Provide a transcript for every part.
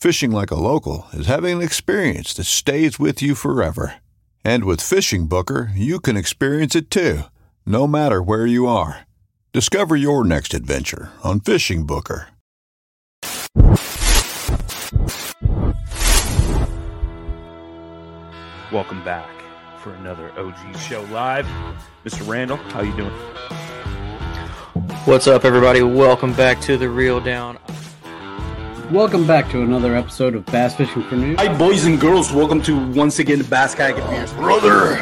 Fishing like a local is having an experience that stays with you forever. And with Fishing Booker, you can experience it too, no matter where you are. Discover your next adventure on Fishing Booker. Welcome back for another OG show live. Mr. Randall, how you doing? What's up, everybody? Welcome back to the Reel Down. Welcome back to another episode of Bass Fishing for News. Hi, boys and girls. Welcome to once again the Bass Kayak Advance. Brother,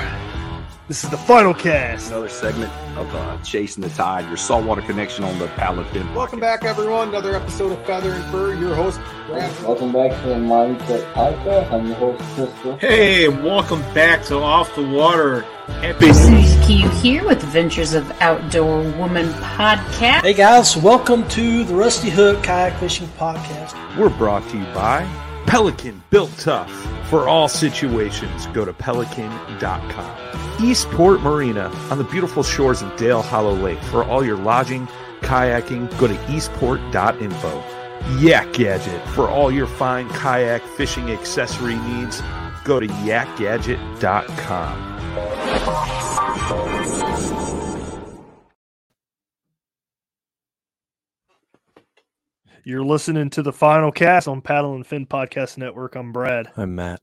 this is the final cast. Another segment of uh, Chasing the Tide, your saltwater connection on the Paddle Fin. Welcome back, everyone. Another episode of Feather and Fur. Your host, Brad. Welcome back to the Mindset Podcast. I'm your host, Crystal. Hey, welcome back to Off the Water. Happy Susie Q here with Adventures of Outdoor Woman podcast. Hey guys, welcome to the Rusty Hook Kayak Fishing Podcast. We're brought to you by Pelican Built Tough. For all situations, go to pelican.com. Eastport Marina on the beautiful shores of Dale Hollow Lake. For all your lodging, kayaking, go to eastport.info. Yak Gadget. For all your fine kayak fishing accessory needs, go to yakgadget.com. You're listening to the final cast on Paddle and Fin Podcast Network. I'm Brad. I'm Matt.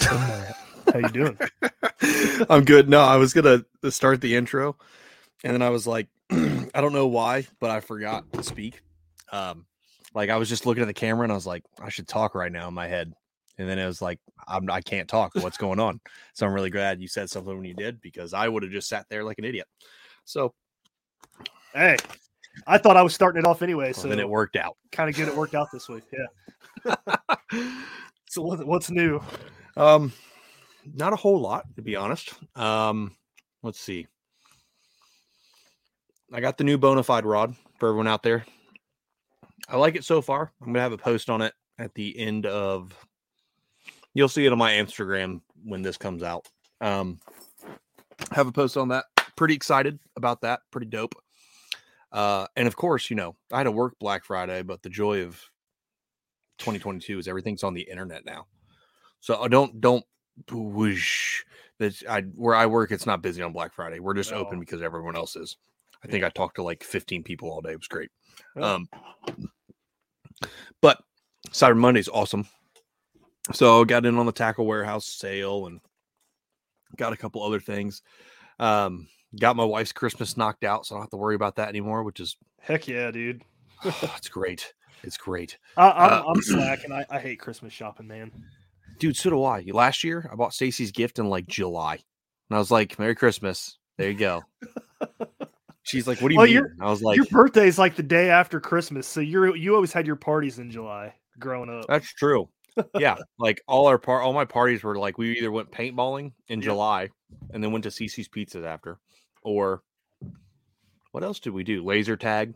How you doing? I'm good. No, I was gonna start the intro, and then I was like, I don't know why, but I forgot to speak. Um, like I was just looking at the camera, and I was like, I should talk right now in my head, and then it was like, I'm, I can't talk. What's going on? So I'm really glad you said something when you did because I would have just sat there like an idiot. So, hey, I thought I was starting it off anyway, so then it worked out. Kind of good. It worked out this week. Yeah. so what's new? Um, not a whole lot to be honest. Um, let's see. I got the new Bonafide rod for everyone out there. I like it so far. I'm gonna have a post on it at the end of. You'll see it on my Instagram when this comes out. Um, have a post on that. Pretty excited about that. Pretty dope. Uh, and of course, you know, I had to work Black Friday, but the joy of 2022 is everything's on the internet now. So I don't don't whoosh that I where I work, it's not busy on Black Friday. We're just no. open because everyone else is. I think I talked to like 15 people all day. It was great. Um, but Cyber Monday's awesome. So got in on the tackle warehouse sale and got a couple other things. Um, got my wife's Christmas knocked out, so I don't have to worry about that anymore, which is heck yeah, dude. oh, it's great. It's great. I, I'm, uh, I'm slacking. I, I hate Christmas shopping, man. Dude, so do I. Last year, I bought Stacy's gift in like July, and I was like, "Merry Christmas." There you go. She's like, "What do you well, mean?" Your, I was like, "Your birthday's like the day after Christmas, so you're you always had your parties in July growing up." That's true. yeah, like all our part, all my parties were like we either went paintballing in July, and then went to CiCi's Pizzas after, or what else did we do? Laser tag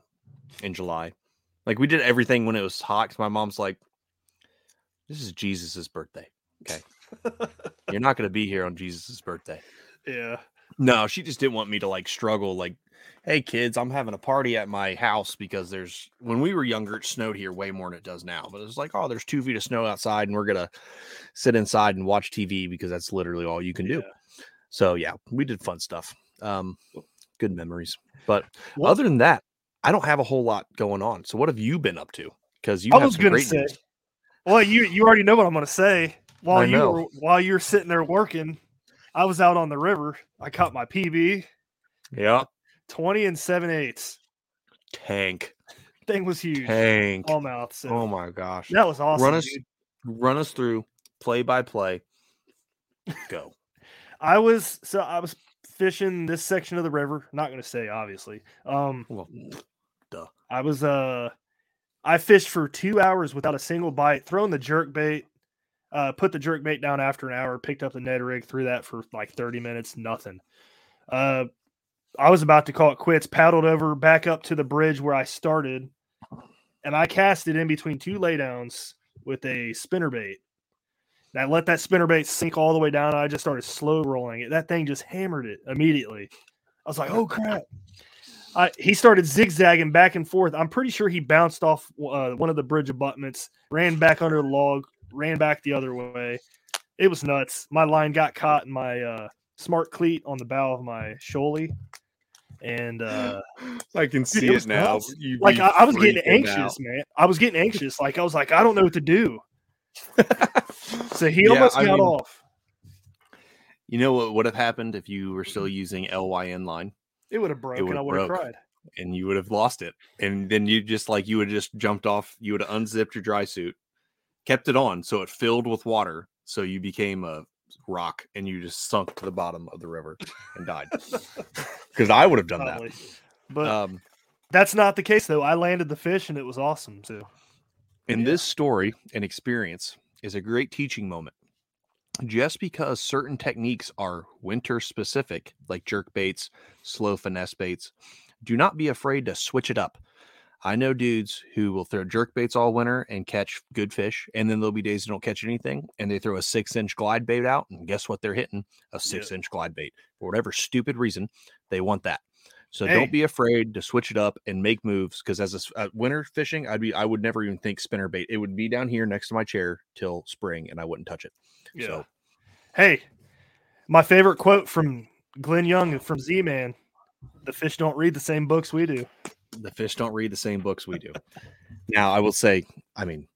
in July. Like we did everything when it was hot. Cause my mom's like, "This is Jesus's birthday." Okay. You're not going to be here on Jesus's birthday. Yeah. No, she just didn't want me to like struggle. Like, hey, kids, I'm having a party at my house because there's when we were younger, it snowed here way more than it does now. But it's like, oh, there's two feet of snow outside, and we're gonna sit inside and watch TV because that's literally all you can do. So yeah, we did fun stuff. Um, good memories. But Well- other than that, I don't have a whole lot going on. So what have you been up to? Because you I was gonna say. news. Well, you you already know what I'm gonna say. While you were while you're sitting there working, I was out on the river. I caught my PB, Yeah, 20 and 7 eighths. tank, Thing was huge. tank. Smallmouth. So Oh my gosh, that was awesome. run us, dude. run us through play by play. Go. I was so I was fishing this section of the river. Not gonna say obviously. Um Well, duh. I was uh I fished for two hours without a single bite, throwing the jerk bait, uh put the jerk bait down after an hour, picked up the Ned rig, threw that for like 30 minutes, nothing. Uh I was about to call it quits, paddled over back up to the bridge where I started, and I cast it in between two laydowns with a spinner bait. I let that spinner bait sink all the way down. I just started slow rolling it. That thing just hammered it immediately. I was like, "Oh crap!" I, he started zigzagging back and forth. I'm pretty sure he bounced off uh, one of the bridge abutments, ran back under the log, ran back the other way. It was nuts. My line got caught in my uh, smart cleat on the bow of my shoalie, and uh, I can dude, see it it, now. Like I, I was getting anxious, out. man. I was getting anxious. Like I was like, I don't know what to do. so he almost got mean, off. You know what would have happened if you were still using LYN line? It would have broke, and I would have cried. and you would have lost it. And then you just like you would have just jumped off, you would have unzipped your dry suit, kept it on so it filled with water. So you became a rock and you just sunk to the bottom of the river and died. Because I would have done Probably. that. But Um, that's not the case, though. I landed the fish, and it was awesome too. And this story and experience is a great teaching moment. Just because certain techniques are winter specific, like jerk baits, slow finesse baits, do not be afraid to switch it up. I know dudes who will throw jerk baits all winter and catch good fish, and then there'll be days they don't catch anything, and they throw a six inch glide bait out, and guess what they're hitting? A six inch glide bait. For whatever stupid reason, they want that. So Hey. don't be afraid to switch it up and make moves. Because as a, uh, winter fishing, I'd be I would never even think spinner bait. It would be down here next to my chair till spring, and I wouldn't touch it. Yeah. So Hey, my favorite quote from Glenn Young from Z Man: "The fish don't read the same books we do." the fish don't read the same books we do. now I will say, I mean,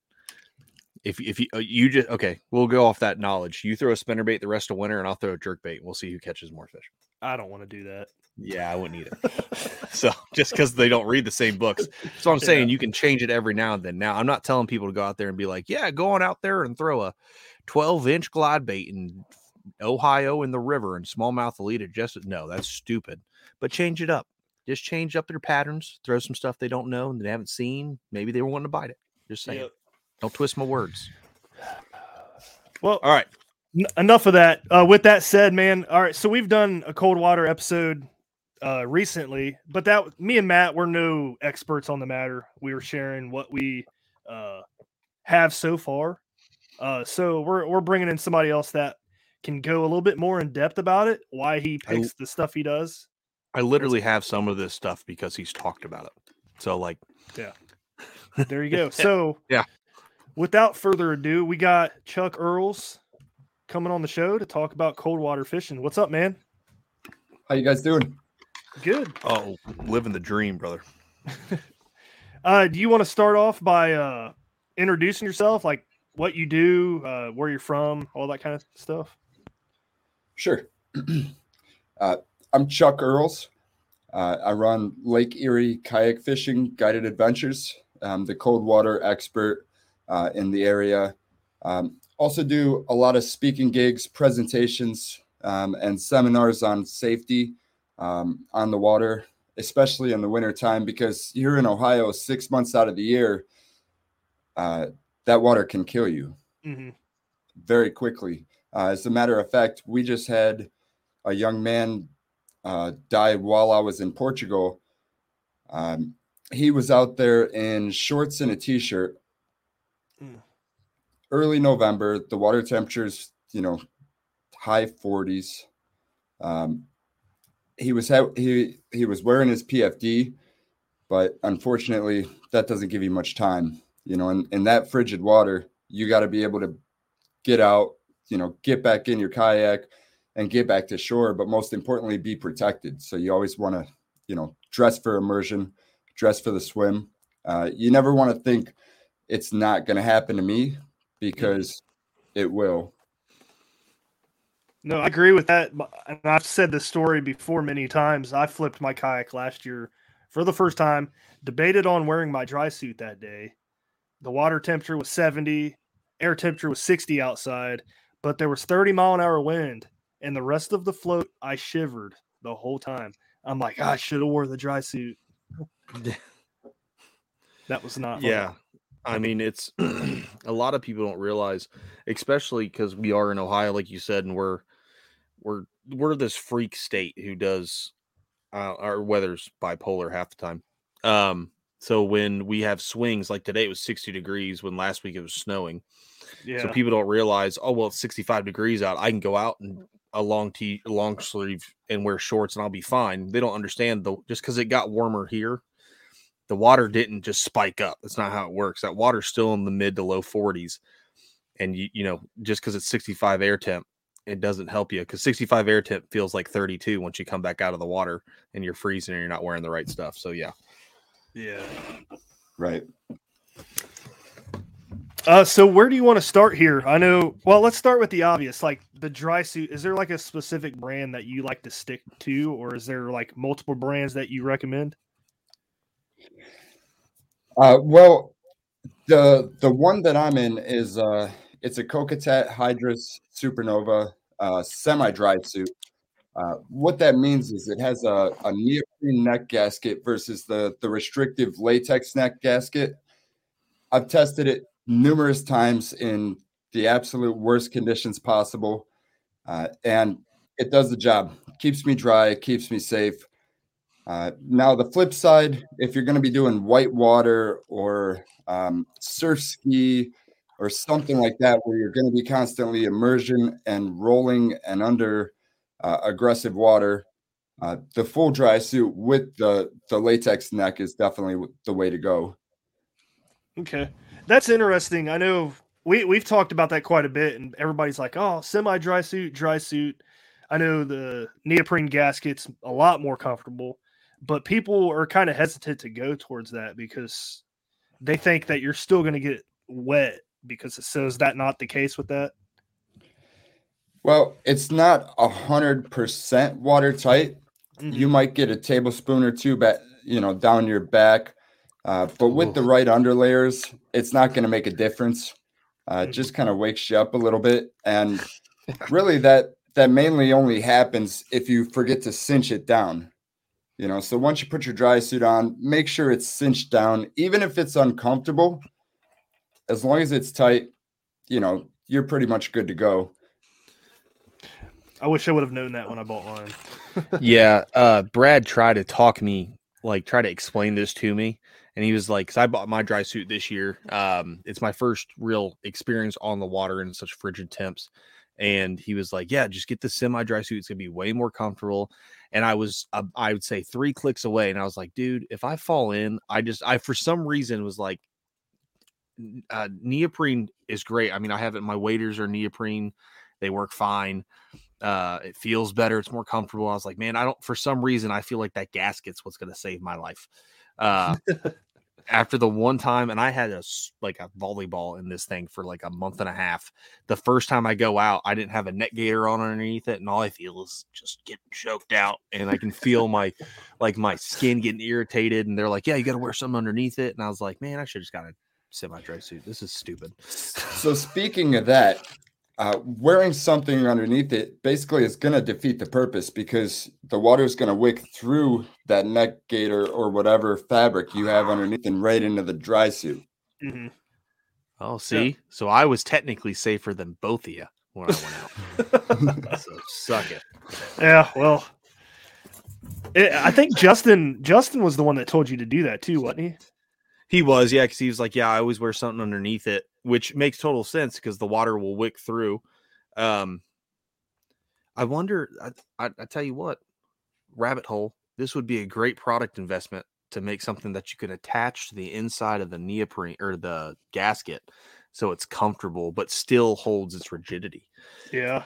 if if you uh, you just okay, we'll go off that knowledge. You throw a spinner bait the rest of winter, and I'll throw a jerk bait. and We'll see who catches more fish. I don't want to do that. Yeah, I wouldn't either. so just because they don't read the same books, so I'm saying you can change it every now and then. Now I'm not telling people to go out there and be like, yeah, go on out there and throw a 12 inch glide bait in Ohio in the river and smallmouth elite. Just no, that's stupid. But change it up. Just change up their patterns. Throw some stuff they don't know and they haven't seen. Maybe they were wanting to bite it. Just saying. Yep. Don't twist my words. Well, all right. N- enough of that. Uh, with that said, man. All right, so we've done a cold water episode uh, recently, but that me and Matt we're no experts on the matter. We were sharing what we uh, have so far. Uh, so we're we're bringing in somebody else that can go a little bit more in depth about it. Why he I- picks the stuff he does. I literally have some of this stuff because he's talked about it. So like Yeah. There you go. So yeah. without further ado, we got Chuck Earls coming on the show to talk about cold water fishing. What's up, man? How you guys doing? Good. Oh, living the dream, brother. Uh, do you want to start off by uh, introducing yourself, like what you do, uh, where you're from, all that kind of stuff? Sure. uh, I'm Chuck Earls. Uh, I run Lake Erie Kayak Fishing Guided Adventures. I'm the cold water expert uh, in the area. Um, also, do a lot of speaking gigs, presentations, um, and seminars on safety um, on the water, especially in the wintertime, because here in Ohio, six months out of the year, uh, that water can kill you Mm-hmm. very quickly. Uh, as a matter of fact, we just had a young man uh, die while I was in Portugal. Um, he was out there in shorts and a t-shirt. Mm. Early November, the water temperatures you know, high 40s. Um, he was ha- he he was wearing his PFD, but unfortunately, that doesn't give you much time. You know, in, in that frigid water, you got to be able to get out, you know, get back in your kayak and get back to shore. But most importantly, be protected. So you always want to, you know, dress for immersion, dress for the swim. Uh, you never want to think it's not going to happen to me because it will. No, I agree with that. And I've said this story before many times. I flipped my kayak last year for the first time, debated on wearing my dry suit that day. The water temperature was 70, air temperature was 60 outside, but there was 30 mile an hour wind. And the rest of the float, I shivered the whole time. I'm like, I should have wore the dry suit. that was not. Yeah. Fun. I mean, it's a lot of people don't realize, especially because we are in Ohio, like you said, and we're we're we're this freak state who does uh, our weather's bipolar half the time. Um, so when we have swings, like today it was 60 degrees, when last week it was snowing. Yeah. So people don't realize, oh well, it's 65 degrees out. I can go out and a long tee, long sleeve, and wear shorts, and I'll be fine. They don't understand though, just because it got warmer here, the water didn't just spike up. That's not how it works. That water's still in the mid to low 40s, and you you know just because it's 65 air temp, it doesn't help you because 65 air temp feels like 32 once you come back out of the water and you're freezing and you're not wearing the right stuff. So yeah. Yeah. Right. Uh, so where do you want to start here? I know. Well, let's start with the obvious, like the dry suit. Is there like a specific brand that you like to stick to, or is there like multiple brands that you recommend? Uh, well, the the one that I'm in is uh, it's a Kokatat Hydrus Supernova uh, semi-dry suit. Uh, what that means is it has a, a neoprene neck gasket versus the, the restrictive latex neck gasket. I've tested it numerous times in the absolute worst conditions possible, uh, and it does the job. keeps me dry, keeps me safe. Uh, now, the flip side, if you're going to be doing white water or um, surf ski or something like that, where you're going to be constantly immersion and rolling and under uh, aggressive water. Uh, the full dry suit with the the latex neck is definitely the way to go. Okay, that's interesting. I know we we've talked about that quite a bit, and everybody's like, "Oh, semi dry suit, dry suit." I know the neoprene gasket's a lot more comfortable, but people are kind of hesitant to go towards that because they think that you're still going to get wet. Because so is that not the case with that? Well, it's not a hundred percent watertight. Mm-hmm. You might get a tablespoon or two, back, you know, down your back. Uh, but with the right underlayers, it's not going to make a difference. Uh, it just kind of wakes you up a little bit, and really that that mainly only happens if you forget to cinch it down. You know, so once you put your dry suit on, make sure it's cinched down, even if it's uncomfortable. As long as it's tight, you know, you're pretty much good to go. I wish I would have known that when I bought mine. yeah, uh, Brad tried to talk me, like, try to explain this to me, and he was like, "Cause I bought my dry suit this year. Um, it's my first real experience on the water in such frigid temps." And he was like, "Yeah, just get the semi-dry suit. It's gonna be way more comfortable." And I was, uh, I would say, three clicks away, and I was like, "Dude, if I fall in, I just, I for some reason was like, uh, neoprene is great. I mean, I have it. My waders are neoprene; they work fine uh it feels better it's more comfortable i was like man i don't for some reason i feel like that gasket's what's going to save my life uh after the one time and i had a like a volleyball in this thing for like a month and a half the first time i go out i didn't have a neck gaiter on underneath it and all i feel is just getting choked out and i can feel my like my skin getting irritated and they're like yeah you got to wear something underneath it and i was like man i should just got a semi dry suit this is stupid so speaking of that uh, wearing something underneath it basically is going to defeat the purpose because the water is going to wick through that neck gaiter or whatever fabric you have underneath and right into the dry suit. Mm-hmm. Oh, see, yeah. so I was technically safer than both of you when I went out. so suck it. Yeah, well, it, I think Justin Justin was the one that told you to do that too, wasn't he? He was, yeah, because he was like, "Yeah, I always wear something underneath it," which makes total sense because the water will wick through. Um, I wonder. I, I, I tell you what, rabbit hole. This would be a great product investment to make something that you can attach to the inside of the neoprene or the gasket, so it's comfortable but still holds its rigidity. Yeah.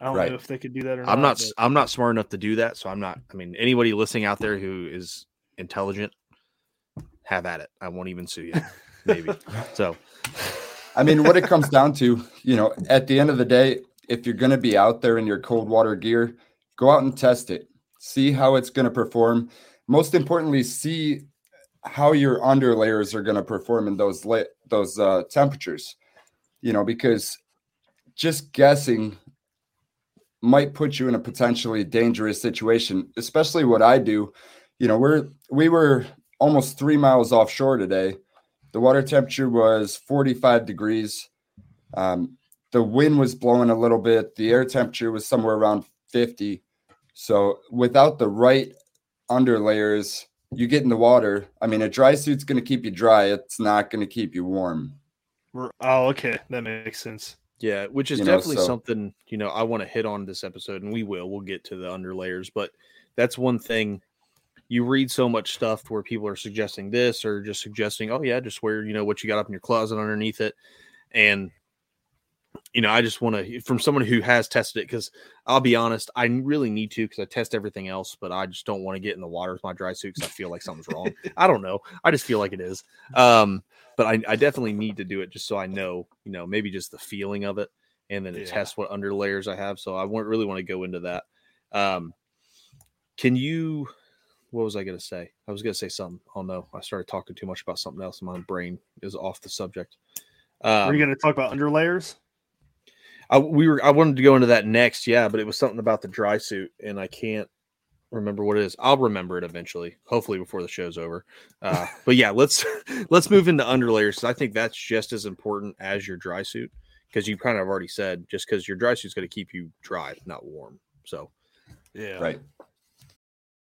I don't Right. know if they could do that or I'm not. but- s- I'm not smart enough to do that, so I'm not. I mean, anybody listening out there who is intelligent, have at it. I won't even sue you. Maybe. so I mean, what it comes down to, you know, at the end of the day, if you're going to be out there in your cold water gear, go out and test it. See how it's going to perform. Most importantly, see how your underlayers are going to perform in those la- those uh, temperatures. You know, because just guessing might put you in a potentially dangerous situation, especially what I do. You know, we're we were almost three miles offshore today. The water temperature was 45 degrees. Um, the wind was blowing a little bit. The air temperature was somewhere around 50. So without the right underlayers, you get in the water. I mean, a dry suit's going to keep you dry. It's not going to keep you warm. Oh, okay. That makes sense. Yeah, which is You know, definitely so- something you know I want to hit on this episode, and we will. We'll get to the underlayers, but that's one thing. You read so much stuff where people are suggesting this or just suggesting, oh yeah, just wear you know what you got up in your closet underneath it, and you know I just want to from someone who has tested it because I'll be honest, I really need to because I test everything else, but I just don't want to get in the water with my dry suit because I feel like something's wrong. I don't know, I just feel like it is. Um, but I, I definitely need to do it just so I know, you know, maybe just the feeling of it, and then Yeah. test what under layers I have. So I won't really want to go into that. Um, can you? What was I going to say? I was going to say something. Oh no, I started talking too much about something else, and my brain is off the subject. Are Um, you going to talk about underlayers? I, we were I wanted to go into that next, yeah, but it was something about the dry suit, and I can't remember what it is. I'll remember it eventually, hopefully before the show's over. Uh, but yeah, let's let's move into underlayers because I think that's just as important as your dry suit because you kind of already said just because your dry suit's going to keep you dry, not warm. So yeah, right.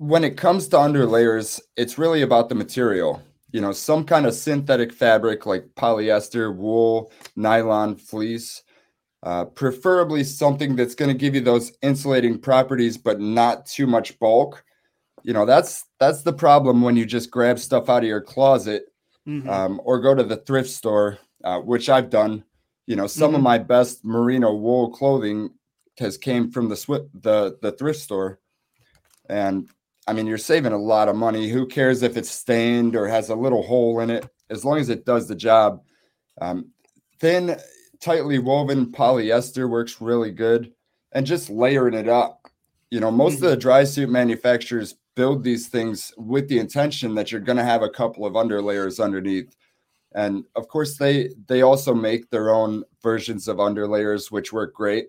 when it comes to underlayers, it's really about the material. You know, some kind of synthetic fabric like polyester, wool, nylon, fleece. Uh, preferably something that's going to give you those insulating properties, but not too much bulk. You know, that's that's the problem when you just grab stuff out of your closet Mhm. um, or go to the thrift store, uh, which I've done. You know, some of my best merino wool clothing has came from the swi- the the thrift store, and I mean, you're saving a lot of money. Who cares if it's stained or has a little hole in it, as long as it does the job. Um, thin, tightly woven polyester works really good, and just layering it up. You know, most of the dry suit manufacturers build these things with the intention that you're going to have a couple of underlayers underneath and of course they they also make their own versions of underlayers which work great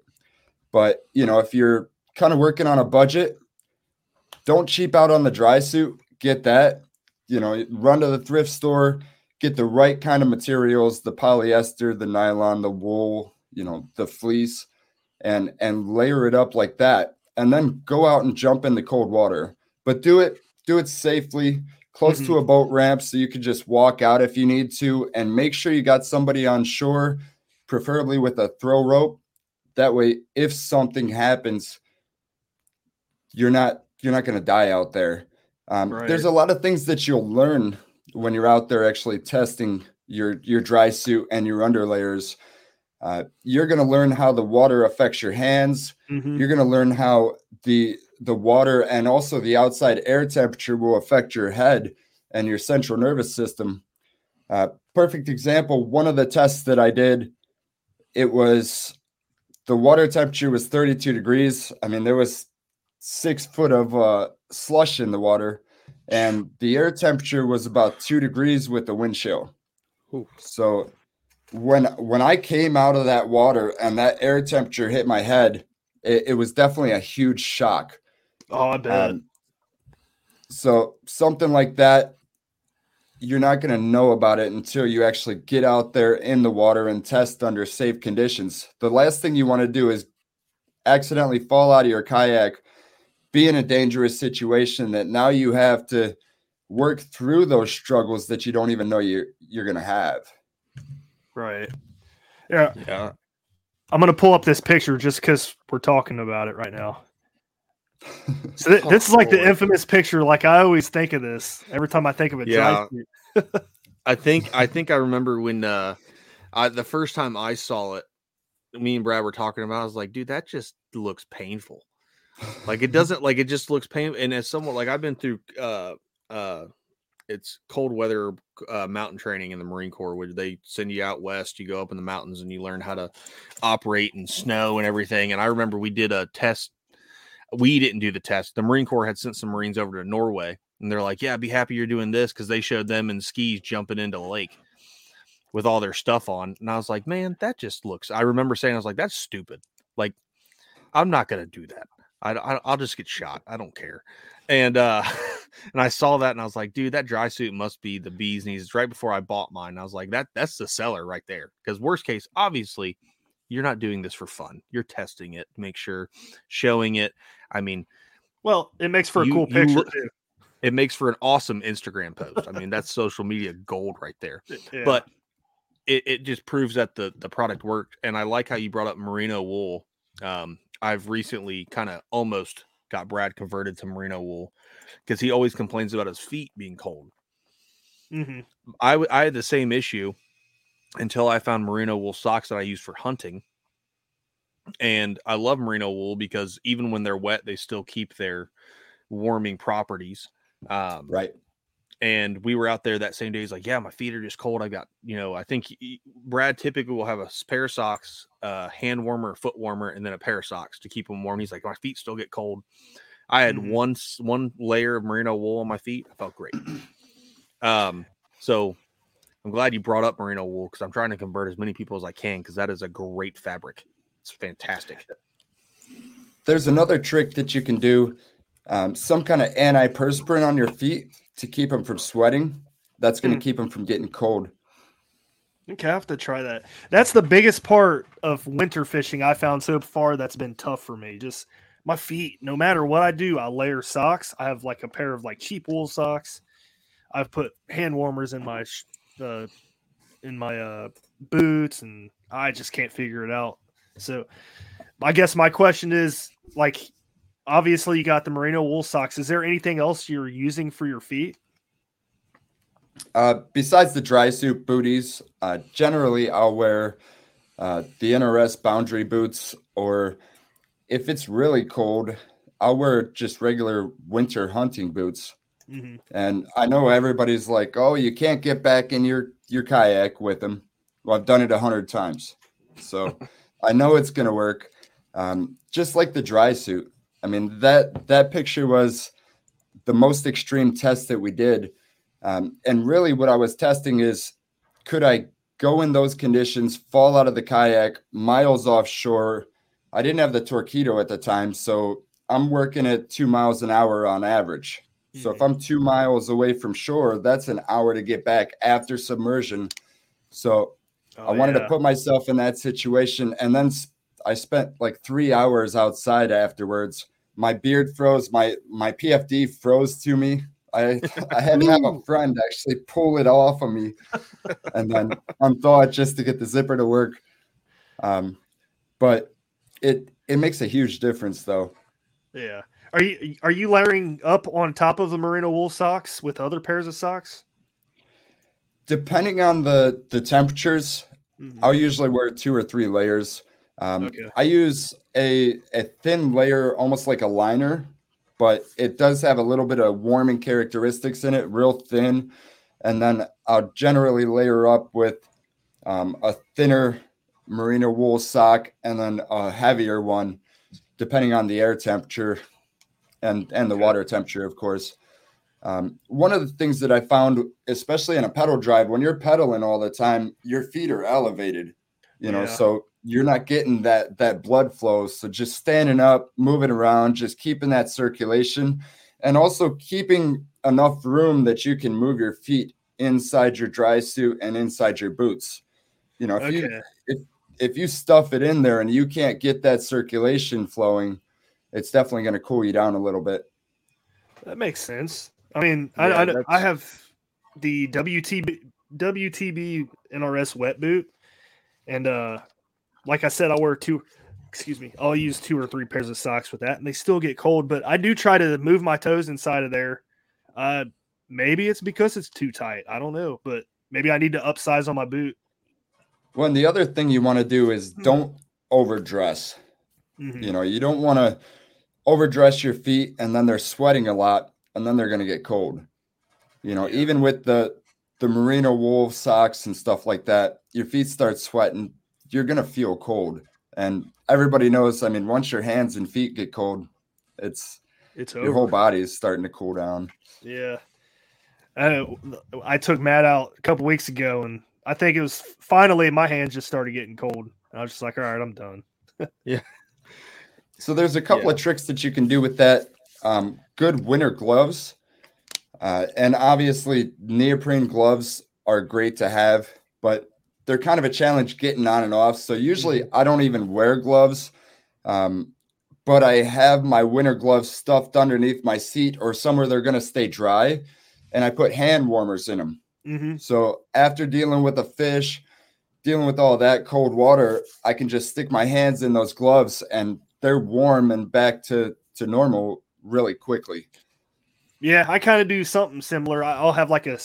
but you know if you're kind of working on a budget don't cheap out on the dry suit. Get that. You know run to the thrift store. Get the right kind of materials the polyester the nylon the wool you know the fleece and and layer it up like that. And then go out and jump in the cold water. But do it do it safely close to mm-hmm. a boat ramp so you can just walk out if you need to. And make sure you got somebody on shore preferably with a throw rope. That way if something happens you're not you're not going to die out there. Um, there's a lot of things that you'll learn when you're out there actually testing your your dry suit and your underlayers. Uh, you're going to learn how the water affects your hands. Mhm. you're going to learn how the the water and also the outside air temperature will affect your head and your central nervous system. Uh, perfect example one of the tests that i did it was the water temperature was 32 degrees. I mean there was six foot of uh, slush in the water and the air temperature was about two degrees with the wind chill Ooh. so when when I came out of that water and that air temperature hit my head, it, it was definitely a huge shock. Oh, I bet. Um, so something like that, you're not going to know about it until you actually get out there in the water and test under safe conditions. The last thing you want to do is accidentally fall out of your kayak, be in a dangerous situation that now you have to work through those struggles that you don't even know you you're going to have. Right. Yeah. Yeah. I'm going to pull up this picture just cuz we're talking about it right now. So th- this is like the infamous picture. Like I always think of this every time I think of it. Yeah. I think I think I remember when uh I the first time I saw it, me and Brad were talking about, I was like, dude, that just looks painful. Like it doesn't like it just looks painful. And as someone like I've been through uh uh it's cold weather uh, mountain training in the Marine Corps, where they send you out west. You go up in the mountains and you learn how to operate in snow and everything. And I remember we did a test we didn't do the test. The Marine Corps had sent some Marines over to Norway, and they're like, "Yeah, be happy you're doing this," because they showed them in skis jumping into the lake with all their stuff on. And I was like, "Man, that just looks." I remember saying, "I was like, that's stupid. Like, I'm not gonna do that. I, will just get shot. I don't care." And uh, and I saw that, and I was like, "Dude, that dry suit must be the bees knees." It's right before I bought mine. I was like, "That that's the seller right there." Because worst case, obviously you're not doing this for fun. You're testing it, make sure, showing it. I mean, well, it makes for a you, cool picture look. It makes for an awesome Instagram post. I mean, that's social media gold right there. Yeah. But it, it just proves that the the product worked. And I like how you brought up merino wool. Um, I've recently kind of almost got Brad converted to merino wool because he always complains about his feet being cold. Mm-hmm. I, I had the same issue until I found merino wool socks that I use for hunting. And I love merino wool because even when they're wet, they still keep their warming properties. Um, right. And we were out there that same day. He's like, "Yeah, my feet are just cold. I got, you know, I think he, Brad typically will have a pair of socks, a hand warmer, foot warmer, and then a pair of socks to keep them warm. He's like, my feet still get cold. I had mm-hmm. one one layer of merino wool on my feet. I felt great. Um, so I'm glad you brought up merino wool because I'm trying to convert as many people as I can because that is a great fabric. It's fantastic. There's another trick that you can do um, some kind of antiperspirant on your feet to keep them from sweating. That's going to mm. keep them from getting cold. Okay, I have to try that. That's the biggest part of winter fishing I found so far that's been tough for me. Just my feet, no matter what I do, I layer socks. I have like a pair of like cheap wool socks. I've put hand warmers in my uh, in my uh, boots, and I just can't figure it out. So, I guess my question is like, obviously you got the merino wool socks. Is there anything else you're using for your feet? Uh, besides the dry suit booties, uh, generally I'll wear uh, the NRS boundary boots, or if it's really cold, I'll wear just regular winter hunting boots. Mm-hmm. And I know everybody's like, "Oh, you can't get back in your your kayak with them." Well, I've done it a hundred times, so I know it's going to work. Um, just like the dry suit. I mean that that picture was the most extreme test that we did, um, and really what I was testing is, could I go in those conditions, fall out of the kayak miles offshore? I didn't have the Torqeedo at the time, so I'm working at two miles an hour on average. So if I'm two miles away from shore, that's an hour to get back after submersion. So oh, I wanted yeah. to put myself in that situation. And then I spent like three hours outside afterwards. My beard froze, my my PFD froze to me. I I had to have a friend actually pull it off of me and then unthaw it just to get the zipper to work. Um, but it it makes a huge difference though. Yeah. Are you are you layering up on top of the merino wool socks with other pairs of socks? Depending on the the temperatures, mm-hmm. I'll usually wear two or three layers. Um, okay. I use a a thin layer, almost like a liner, but it does have a little bit of warming characteristics in it, real thin. And then I'll generally layer up with um, a thinner merino wool sock and then a heavier one, depending on the air temperature and and the water temperature, of course. Um, one of the things that I found, especially in a pedal drive, when you're pedaling all the time, your feet are elevated, you know, Yeah. so you're not getting that that blood flow. So just standing up, moving around, just keeping that circulation, and also keeping enough room that you can move your feet inside your dry suit and inside your boots. You know, if you if if you stuff it in there and you can't get that circulation flowing, it's definitely going to cool you down a little bit. That makes sense. I mean, I, Yeah, I, I that's- have the WTB WTB NRS wet boot, and uh, like I said, I wear two. Excuse me. I'll use two or three pairs of socks with that, and they still get cold. But I do try to move my toes inside of there. Uh, maybe it's because it's too tight. I don't know, but maybe I need to upsize on my boot. Well, and the other thing you want to do is don't overdress. Mhm. You know, you don't want to overdress your feet and then they're sweating a lot and then they're going to get cold. You know, even with the the merino wool socks and stuff like that, your feet start sweating, you're going to feel cold. And everybody knows, I mean, once your hands and feet get cold, it's It's your whole body is starting to cool down. Yeah. I, I took Matt out a couple weeks ago, and I think it was finally my hands just started getting cold. And I was just like, all right, I'm done. yeah. So there's a couple of tricks that you can do with that. Um, good winter gloves, uh, and obviously neoprene gloves are great to have, but they're kind of a challenge getting on and off. So usually I don't even wear gloves, um, but I have my winter gloves stuffed underneath my seat or somewhere they're going to stay dry, and I put hand warmers in them. Mm-hmm. So after dealing with a fish, dealing with all that cold water, I can just stick my hands in those gloves and they're warm and back to to normal really quickly. Yeah, I kind of do something similar. I- I'll have like a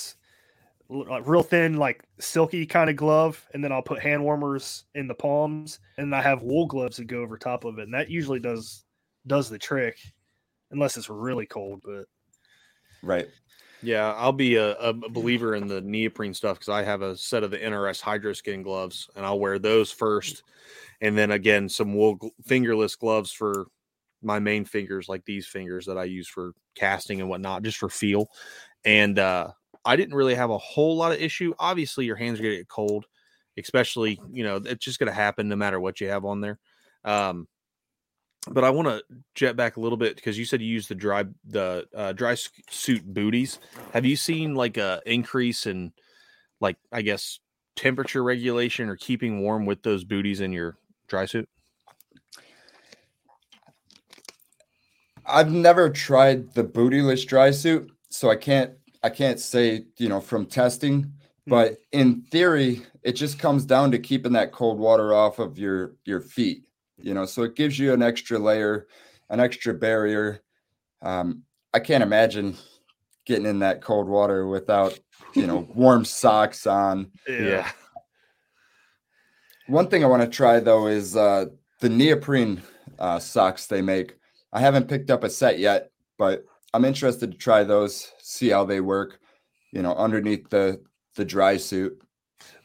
like real thin, like silky kind of glove, and then I'll put hand warmers in the palms, and I have wool gloves that go over top of it, and that usually does does the trick, unless it's really cold. But Right. Yeah, I'll be a, a believer in the neoprene stuff because I have a set of the NRS Hydro Skin gloves, and I'll wear those first, and then again some wool gl- fingerless gloves for my main fingers, like these fingers that I use for casting and whatnot, just for feel. And uh, I didn't really have a whole lot of issue. Obviously, your hands are gonna get cold, especially you know it's just gonna happen no matter what you have on there. Um, but I want to jet back a little bit because you said you use the dry the uh, dry suit booties. Have you seen like a increase in like I guess temperature regulation or keeping warm with those booties in your dry suit? I've never tried the bootyless dry suit, so I can't I can't say, you know, from testing, but in theory, it just comes down to keeping that cold water off of your your feet, you know, so it gives you an extra layer, an extra barrier. Um, I can't imagine getting in that cold water without, you know, warm socks on. yeah, One thing I want to try though is uh, the neoprene uh, socks they make. I haven't picked up a set yet, but I'm interested to try those, see how they work, you know, underneath the the dry suit.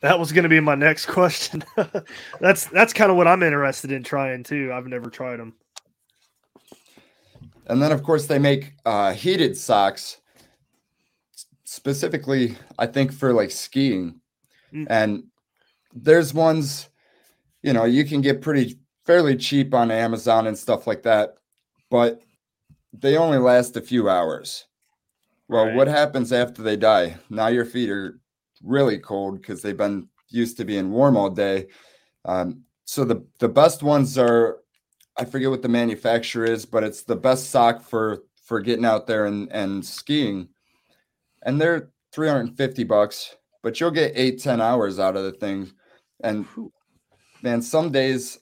that was going to be my next question. that's that's kind of what I'm interested in trying too. I've never tried them. And then of course they make uh, heated socks specifically I think for like skiing. Mm. And there's ones you know, you can get pretty fairly cheap on Amazon and stuff like that, but they only last a few hours. Well, what happens after they die? Now your feet are really cold because they've been used to being warm all day. Um, so the the best ones are, I forget what the manufacturer is, but it's the best sock for for getting out there and and skiing, and they're 350 bucks, but you'll get eight ten hours out of the thing, and man, some days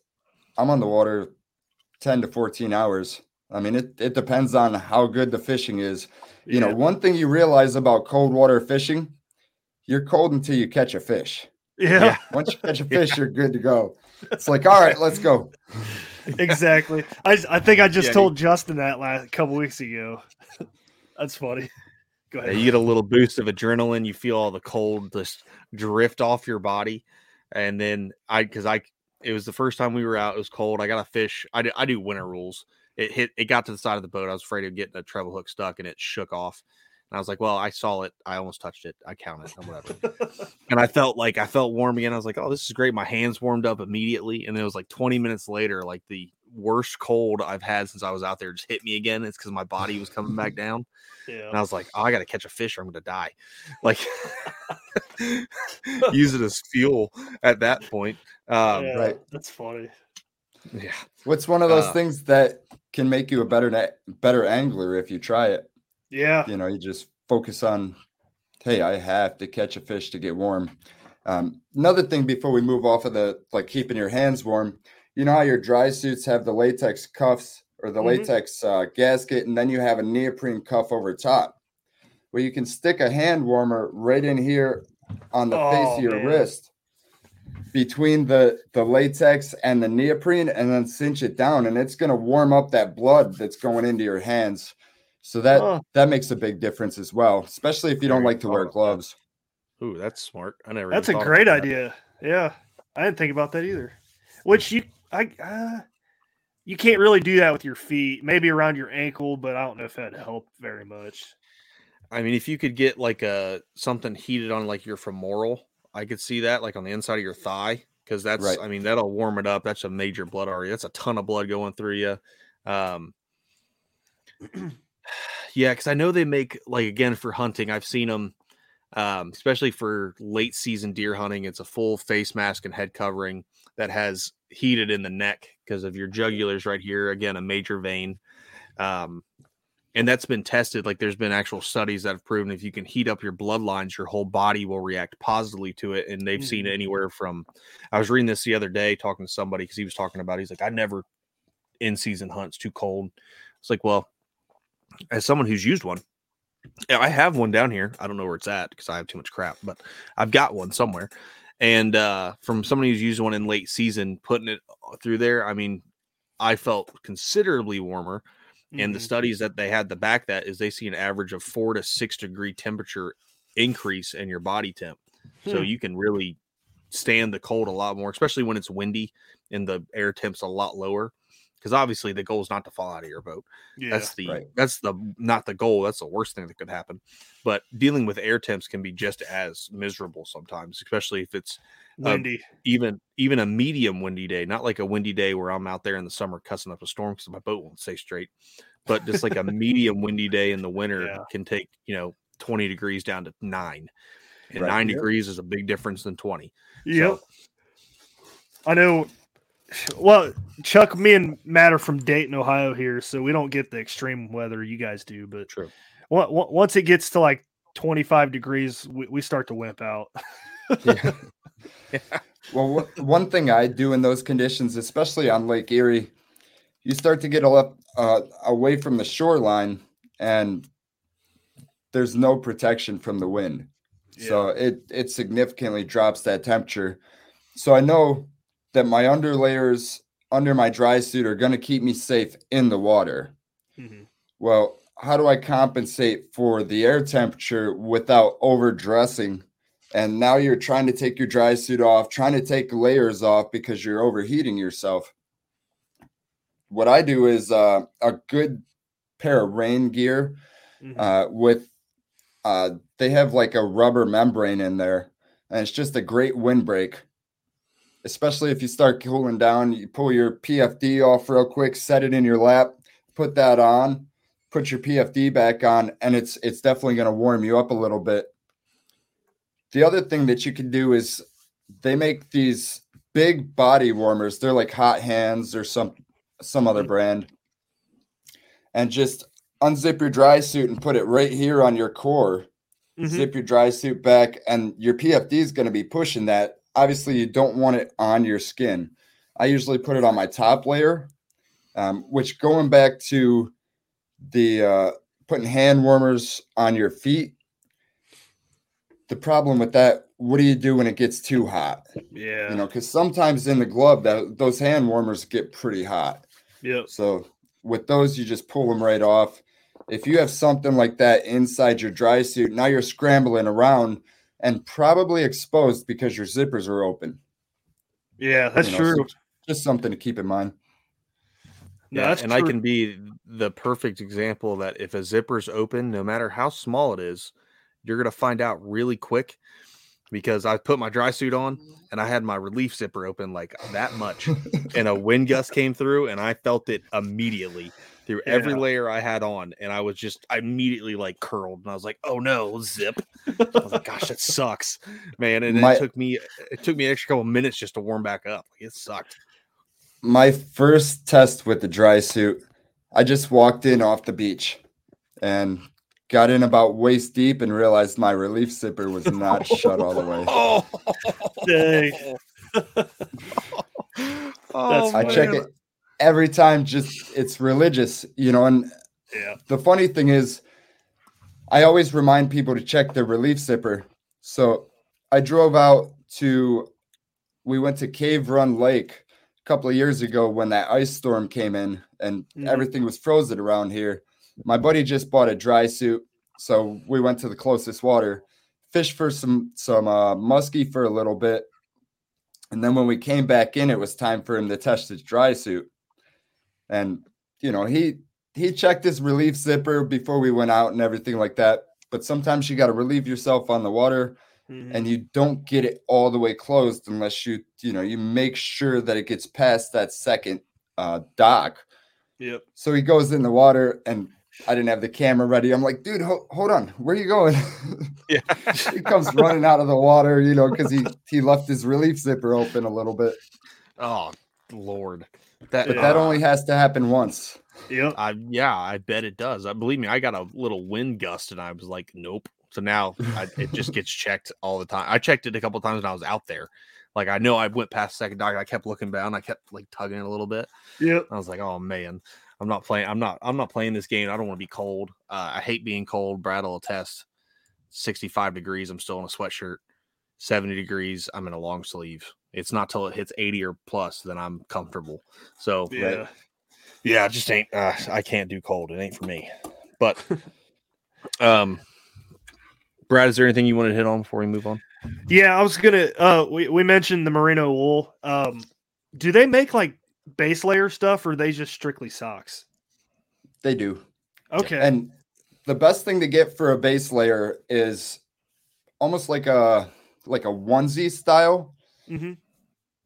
I'm on the water 10 to 14 hours. I mean, it, it depends on how good the fishing is. You know, one thing you realize about cold water fishing, you're cold until you catch a fish. Yeah. Once you catch a fish, you're good to go. It's like, all right, let's go. exactly. I I think I just Yeah, told Justin that last couple weeks ago. That's funny. Go Yeah, ahead. you get a little boost of adrenaline. You feel all the cold just drift off your body, and then I because I it was the first time we were out. It was cold. I got a fish. I do, I do winter rules. It hit. It got to the side of the boat. I was afraid of getting a treble hook stuck, and it shook off. And I was like, well, I saw it. I almost touched it. I counted or whatever. and I felt like I felt warm again. I was like, oh, this is great. My hands warmed up immediately. And then it was like 20 minutes later, like the worst cold I've had since I was out there just hit me again. It's because my body was coming back down. Yeah. And I was like, oh, I got to catch a fish or I'm going to die. Like, use it as fuel at that point. Um, yeah, right. That's funny. Yeah. What's one of those Uh, things that can make you a better better angler if you try it? Yeah. You know, you just focus on, hey, I have to catch a fish to get warm. Um, another thing before we move off of the like keeping your hands warm, you know how your dry suits have the latex cuffs or the Mhm. latex uh, gasket, and then you have a neoprene cuff over top. Well, you can stick a hand warmer right in here on the face Oh, of your man. wrist between the the latex and the neoprene and then cinch it down and it's going to warm up that blood that's going into your hands so that Huh. that makes a big difference as well especially if you don't like to wear thought about that. gloves Ooh, that's smart. I never. That's a great about that. idea. Yeah. I didn't think about that either. Which you I uh you can't really do that with your feet. Maybe around your ankle, but I don't know if that'd help very much. I mean, if you could get like a something heated on like your femoral, I could see that like on the inside of your thigh because that's Right. I mean that'll warm it up. That's a major blood artery. That's a ton of blood going through you. Um, yeah, because I know they make like again for hunting. I've seen them, um, especially for late season deer hunting. It's a full face mask and head covering that has heated in the neck because of your jugulars right here. Again, a major vein. Um, and that's been tested. Like there's been actual studies that have proven if you can heat up your bloodlines, your whole body will react positively to it. And they've seen Mhm. anywhere from. I was reading this the other day, talking to somebody because he was talking about. it. He's like, I never in season hunts too cold. It's like, well, as someone who's used one, I have one down here. I don't know where it's at because I have too much crap, but I've got one somewhere. And uh, from somebody who's used one in late season, putting it through there, I mean, I felt considerably warmer. And the Mhm. studies that they had to back that is they see an average of four to six degree temperature increase in your body temp. So Hmm. you can really stand the cold a lot more, especially when it's windy and the air temp's a lot lower. Because obviously the goal is not to fall out of your boat. Yeah. That's the Right. that's the not the goal. That's the worst thing that could happen. But dealing with air temps can be just as miserable sometimes, especially if it's uh, windy. even even a medium windy day, not like a windy day where I'm out there in the summer cussing up a storm because my boat won't stay straight. But just like a medium windy day in the winter Yeah. can take you know 20 degrees down to nine, and Right. nine Yep. degrees is a big difference than 20. Yep. I know. Well, Chuck, me and Matt are from Dayton, Ohio here, so we don't get the extreme weather you guys do. But True. on- on- once it gets to like 25 degrees, we, we start to wimp out. Yeah. well one thing i do in those conditions especially on lake erie you start to get a lot uh, away from the shoreline and there's no protection from the wind so it it significantly drops that temperature so i know that my underlayers under my dry suit are going to keep me safe in the water Mhm. well how do i compensate for the air temperature without overdressing and now you're trying to take your dry suit off trying to take layers off because you're overheating yourself. What i do is uh, a good pair of rain gear Mhm. uh, with uh, they have like a rubber membrane in there and it's just a great windbreak. Especially if you start cooling down you pull your pfd off real quick set it in your lap put that on put your pfd back on and it's it's definitely going to warm you up a little bit the other thing that you can do is they make these big body warmers. They're like hot hands or some some other brand. And just unzip your dry suit and put it right here on your core. Mhm. zip your dry suit back and your pfd is going to be pushing that. Obviously you don't want it on your skin. I usually put it on my top layer um, which going back to the uh, putting hand warmers on your feet the problem with that what do you do when it gets too hot Yeah. you know because sometimes in the glove that those hand warmers get pretty hot Yep. so with those, you just pull them right off. If you have something like that inside your dry suit, now you're scrambling around and probably exposed because your zippers are open. Yeah, that's You know, so true. just something to keep in mind. No, yeah, that's and I can be the perfect example that if a zipper's open, no matter how small it is, you're gonna find out really quick because I put my dry suit on mm-hmm. and I had my relief zipper open like that much, and a wind gust came through and I felt it immediately through every layer I had on, and I was just I immediately like curled and I was like, oh no, zip. I was like, gosh, that sucks, man. And My- it took me it took me an extra couple minutes just to warm back up. It sucked. my first test with the dry suit, I just walked in off the beach and got in about waist deep and realized my relief zipper was not shut all the way. Oh, Dang. oh I check it every time, just it's religious, you know. And Yeah. the funny thing is, I always remind people to check their relief zipper. So I drove out to, we went to Cave Run Lake a couple of years ago when that ice storm came in and Mhm. everything was frozen around here. My buddy just bought a dry suit, so we went to the closest water, fished for some some uh, muskie for a little bit, and then when we came back in, it was time for him to test his dry suit. And you know, he he checked his relief zipper before we went out and everything like that. But sometimes you got to relieve yourself on the water, Mhm. and you don't get it all the way closed unless you you know you make sure that it gets past that second uh, dock. Yep. So he goes in the water, and I didn't have the camera ready. I'm like, dude, ho- hold on, where are you going? Yeah. he comes running out of the water, you know, because he he left his relief zipper open a little bit. Oh Lord. That But that uh, only has to happen once. Yep. I yeah, I bet it does. I believe me, I got a little wind gust and I was like, nope. So now I, it just gets checked all the time. I checked it a couple times when I was out there. Like I know I went past second dock. I kept looking down. I kept like tugging it a little bit. Yeah, I was like, oh man, I'm not playing. I'm not. I'm not playing this game. I don't want to be cold. Uh, I hate being cold. Brad will attest. 65 degrees. I'm still in a sweatshirt. 70 degrees. I'm in a long sleeve. It's not till it hits 80 or plus that I'm comfortable. So Yeah. yeah, it just ain't. Uh, I can't do cold. It ain't for me. But um, Brad, is there anything you want to hit on before we move on? Yeah, I was gonna. Uh, we we mentioned the merino wool. Um, do they make like base layer stuff, or they just strictly socks? They do. Okay. And the best thing to get for a base layer is almost like a like a onesie style. Mhm.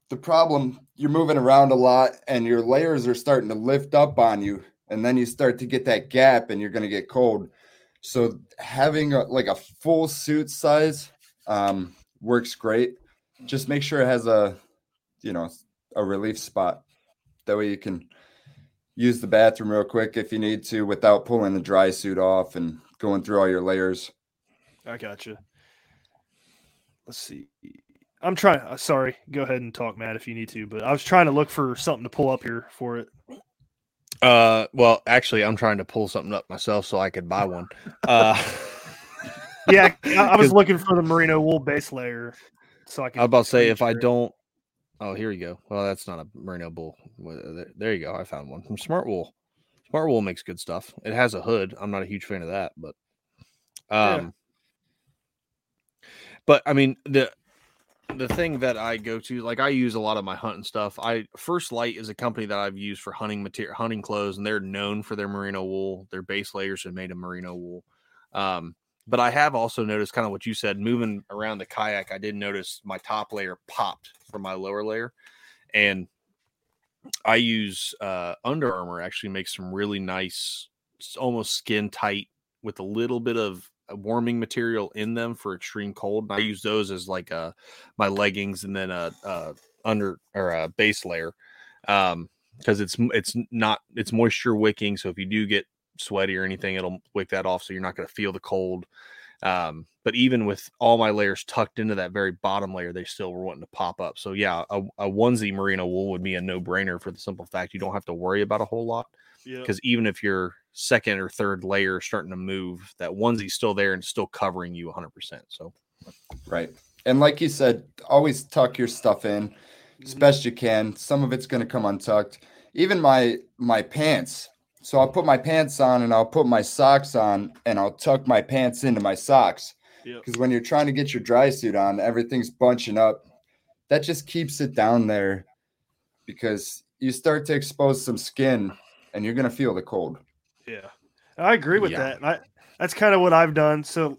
The problem you're moving around a lot and your layers are starting to lift up on you and then you start to get that gap and you're going to get cold. So having a, like a full suit size um, works great. Just make sure it has a you know a relief spot. That way you can use the bathroom real quick if you need to without pulling the dry suit off and going through all your layers. I gotcha. Let's see. I'm trying. Uh, sorry, go ahead and talk, Matt, if you need to. But I was trying to look for something to pull up here for it. Uh, well, actually, I'm trying to pull something up myself so I could buy one. Uh, Yeah, I, I was looking for the merino wool base layer, so I can. I was about to say if I screen share it. don't. Oh, here you go. Well, that's not a merino bull. There- you go. I found one from Smartwool. Smart Wool makes good stuff. It has a hood. I'm not a huge fan of that, but Yeah. um, but I mean the the thing that I go to, like I use a lot of my hunting stuff. I First Lite is a company that I've used for hunting material, hunting clothes, and they're known for their merino wool. Their base layers are made of merino wool. Um, but I have also noticed kind of what you said, moving around the kayak. I did notice my top layer popped from my lower layer, and I use uh, Under Armour. Actually, makes some really nice, almost skin tight with a little bit of uh, warming material in them for extreme cold. And I use those as like uh my leggings and then a, a under or a base layer um because it's it's not it's moisture wicking so if you do get sweaty or anything it'll wick that off so you're not going to feel the cold um but even with all my layers tucked into that very bottom layer they still were wanting to pop up so yeah a, a onesie merino wool would be a no-brainer for the simple fact you don't have to worry about a whole lot Yep. because even if your second or third layer is starting to move that onesie's still there and still covering you 100% so Right. And like you said, always tuck your stuff in as best you can. Some of it's going to come untucked. Even my my pants. So I'll put my pants on and I'll put my socks on and I'll tuck my pants into my socks. Yep. Because when you're trying to get your dry suit on, everything's bunching up. That just keeps it down there because you start to expose some skin and you're going to feel the cold. Yeah. I agree with Yeah. that. And I that's kind of what I've done. So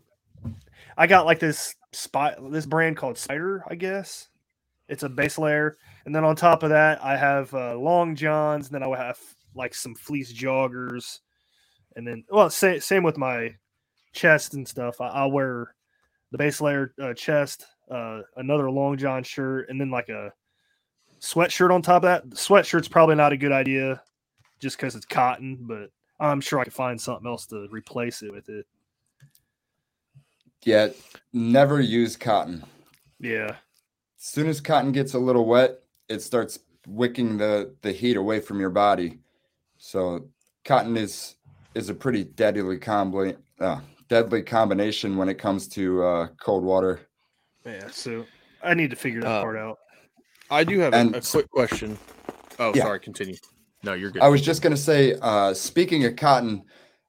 I got like this spot this brand called Cider, I guess. It's a base layer. And then on top of that, I have uh, long johns, and then I will have like some fleece joggers. And then well, same same with my chest and stuff. I, I'll wear the base layer uh, chest, uh, another long john shirt, and then like a sweatshirt on top of that. The sweatshirt's probably not a good idea just because it's cotton, but I'm sure I could find something else to replace it with it. Yet, never use cotton. Yeah. As soon as cotton gets a little wet, it starts wicking the the heat away from your body. So, cotton is is a pretty deadly combi- uh, deadly combination when it comes to uh, cold water. Yeah. So I need to figure that Uh, part out. I do have And a, a quick question. Oh, Yeah. sorry. Continue. No, you're good. I was just going to say, uh, speaking of cotton,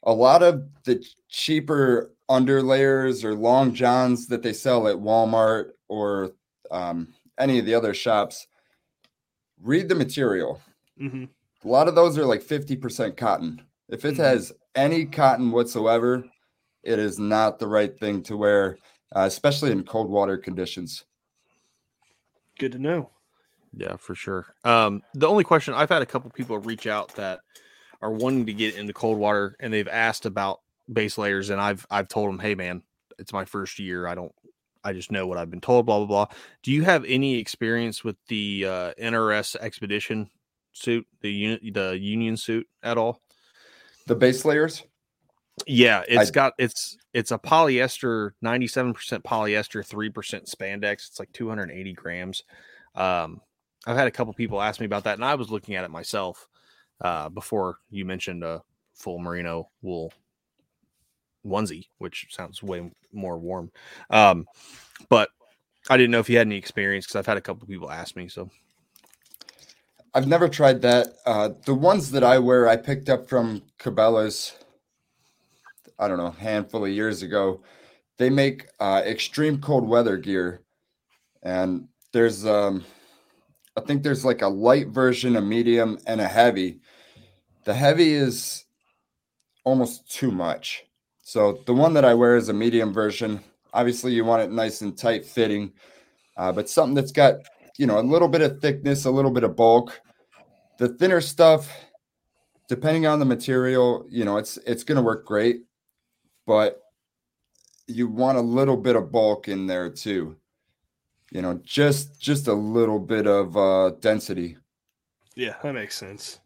a lot of the cheaper underlayers or long johns that they sell at Walmart or um, any of the other shops, read the material. Mhm. A lot of those are like 50% cotton. If it has any cotton whatsoever, it is not the right thing to wear, uh, especially in cold water conditions. Good to know. Yeah, for sure. Um, the only question I've had a couple people reach out that are wanting to get into cold water and they've asked about base layers, and I've I've told them, hey man, it's my first year. I don't I just know what I've been told, blah blah blah. Do you have any experience with the uh, NRS expedition suit, the unit the union suit at all? The base layers? Yeah, it's I- got it's it's a polyester, 97% polyester, 3% spandex. It's like 280 grams. Um, I've had a couple people ask me about that, and I was looking at it myself uh, before you mentioned a full merino wool onesie, which sounds way more warm. Um, but I didn't know if you had any experience because I've had a couple people ask me. So I've never tried that. Uh, the ones that I wear, I picked up from Cabela's. I don't know, handful of years ago. They make uh, extreme cold weather gear, and there's, um, I think there's like a light version, a medium, and a heavy. The heavy is almost too much. So the one that I wear is a medium version. Obviously, you want it nice and tight fitting, uh, but something that's got you know a little bit of thickness, a little bit of bulk. The thinner stuff, depending on the material, you know, it's it's going to work great, but you want a little bit of bulk in there too. You know, just just a little bit of uh, density. Yeah, that makes sense.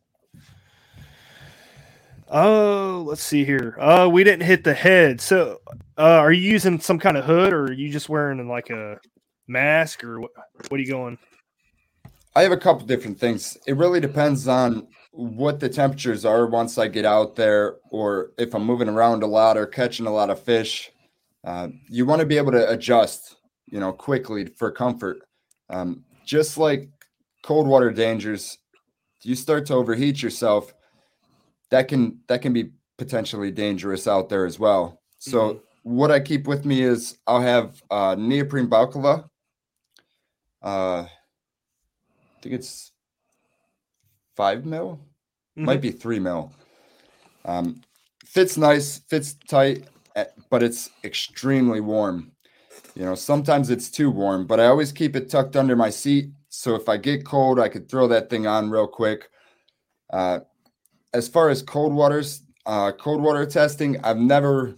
Oh, let's see here. Uh, we didn't hit the head. So, uh, are you using some kind of hood, or are you just wearing like a mask, or what? What are you going? I have a couple different things. It really depends on what the temperatures are once I get out there, or if I'm moving around a lot or catching a lot of fish. Uh, you want to be able to adjust, you know, quickly for comfort. Um, just like cold water dangers, you start to overheat yourself. That can that can be potentially dangerous out there as well. So what I keep with me is I'll have uh, neoprene balaclava. Uh, think it's five mil, might be three mil. Um, fits nice, fits tight, eh, but it's extremely warm. You know, sometimes it's too warm, but I always keep it tucked under my seat. So if I get cold, I could throw that thing on real quick. Uh, as far as cold waters, uh, cold water testing, I've never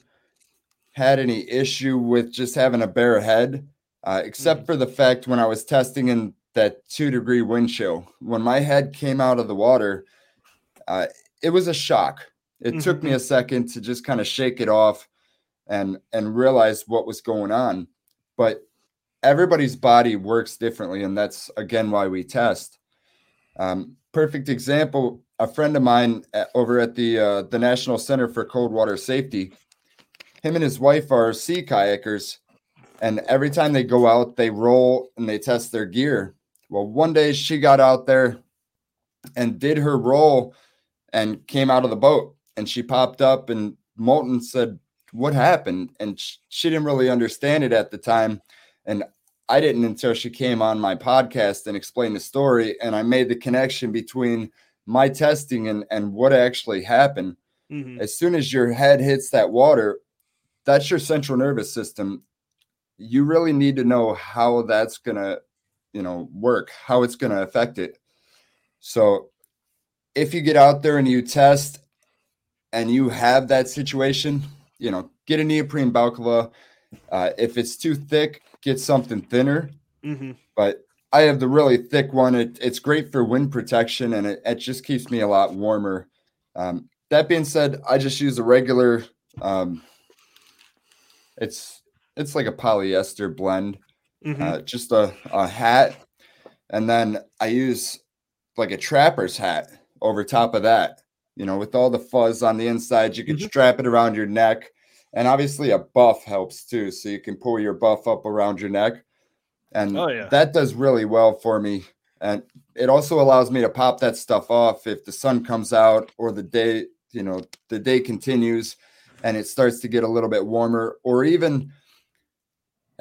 had any issue with just having a bare head, uh, except for the fact when I was testing in that two degree wind chill. When my head came out of the water, uh, it was a shock. It took me a second to just kind of shake it off and and realize what was going on. But everybody's body works differently, and that's again why we test. Um, perfect example: a friend of mine at, over at the uh, the National Center for Cold Water Safety. Him and his wife are sea kayakers, and every time they go out, they roll and they test their gear. Well, one day she got out there and did her roll and came out of the boat, and she popped up, and Moulton said, "What happened?" And sh- she didn't really understand it at the time, and I didn't until she came on my podcast and explained the story, and I made the connection between my testing and and what actually happened. Mhm. As soon as your head hits that water, that's your central nervous system. You really need to know how that's gonna, you know, work, how it's gonna affect it. So if you get out there and you test and you have that situation, you know, get a neoprene balaclava. Uh, if it's too thick, get something thinner. Mhm. But I have the really thick one. It, it's great for wind protection and it, it just keeps me a lot warmer. Um, that being said, I just use a regular. Um, it's it's like a polyester blend, Mhm. uh, just a, a hat, and then I use like a trapper's hat over top of that. You know, with all the fuzz on the inside, you can Mm-hmm. strap it around your neck, and obviously a buff helps too. So you can pull your buff up around your neck, and Oh, yeah. that does really well for me. And it also allows me to pop that stuff off if the sun comes out or the day, you know, the day continues and it starts to get a little bit warmer, or even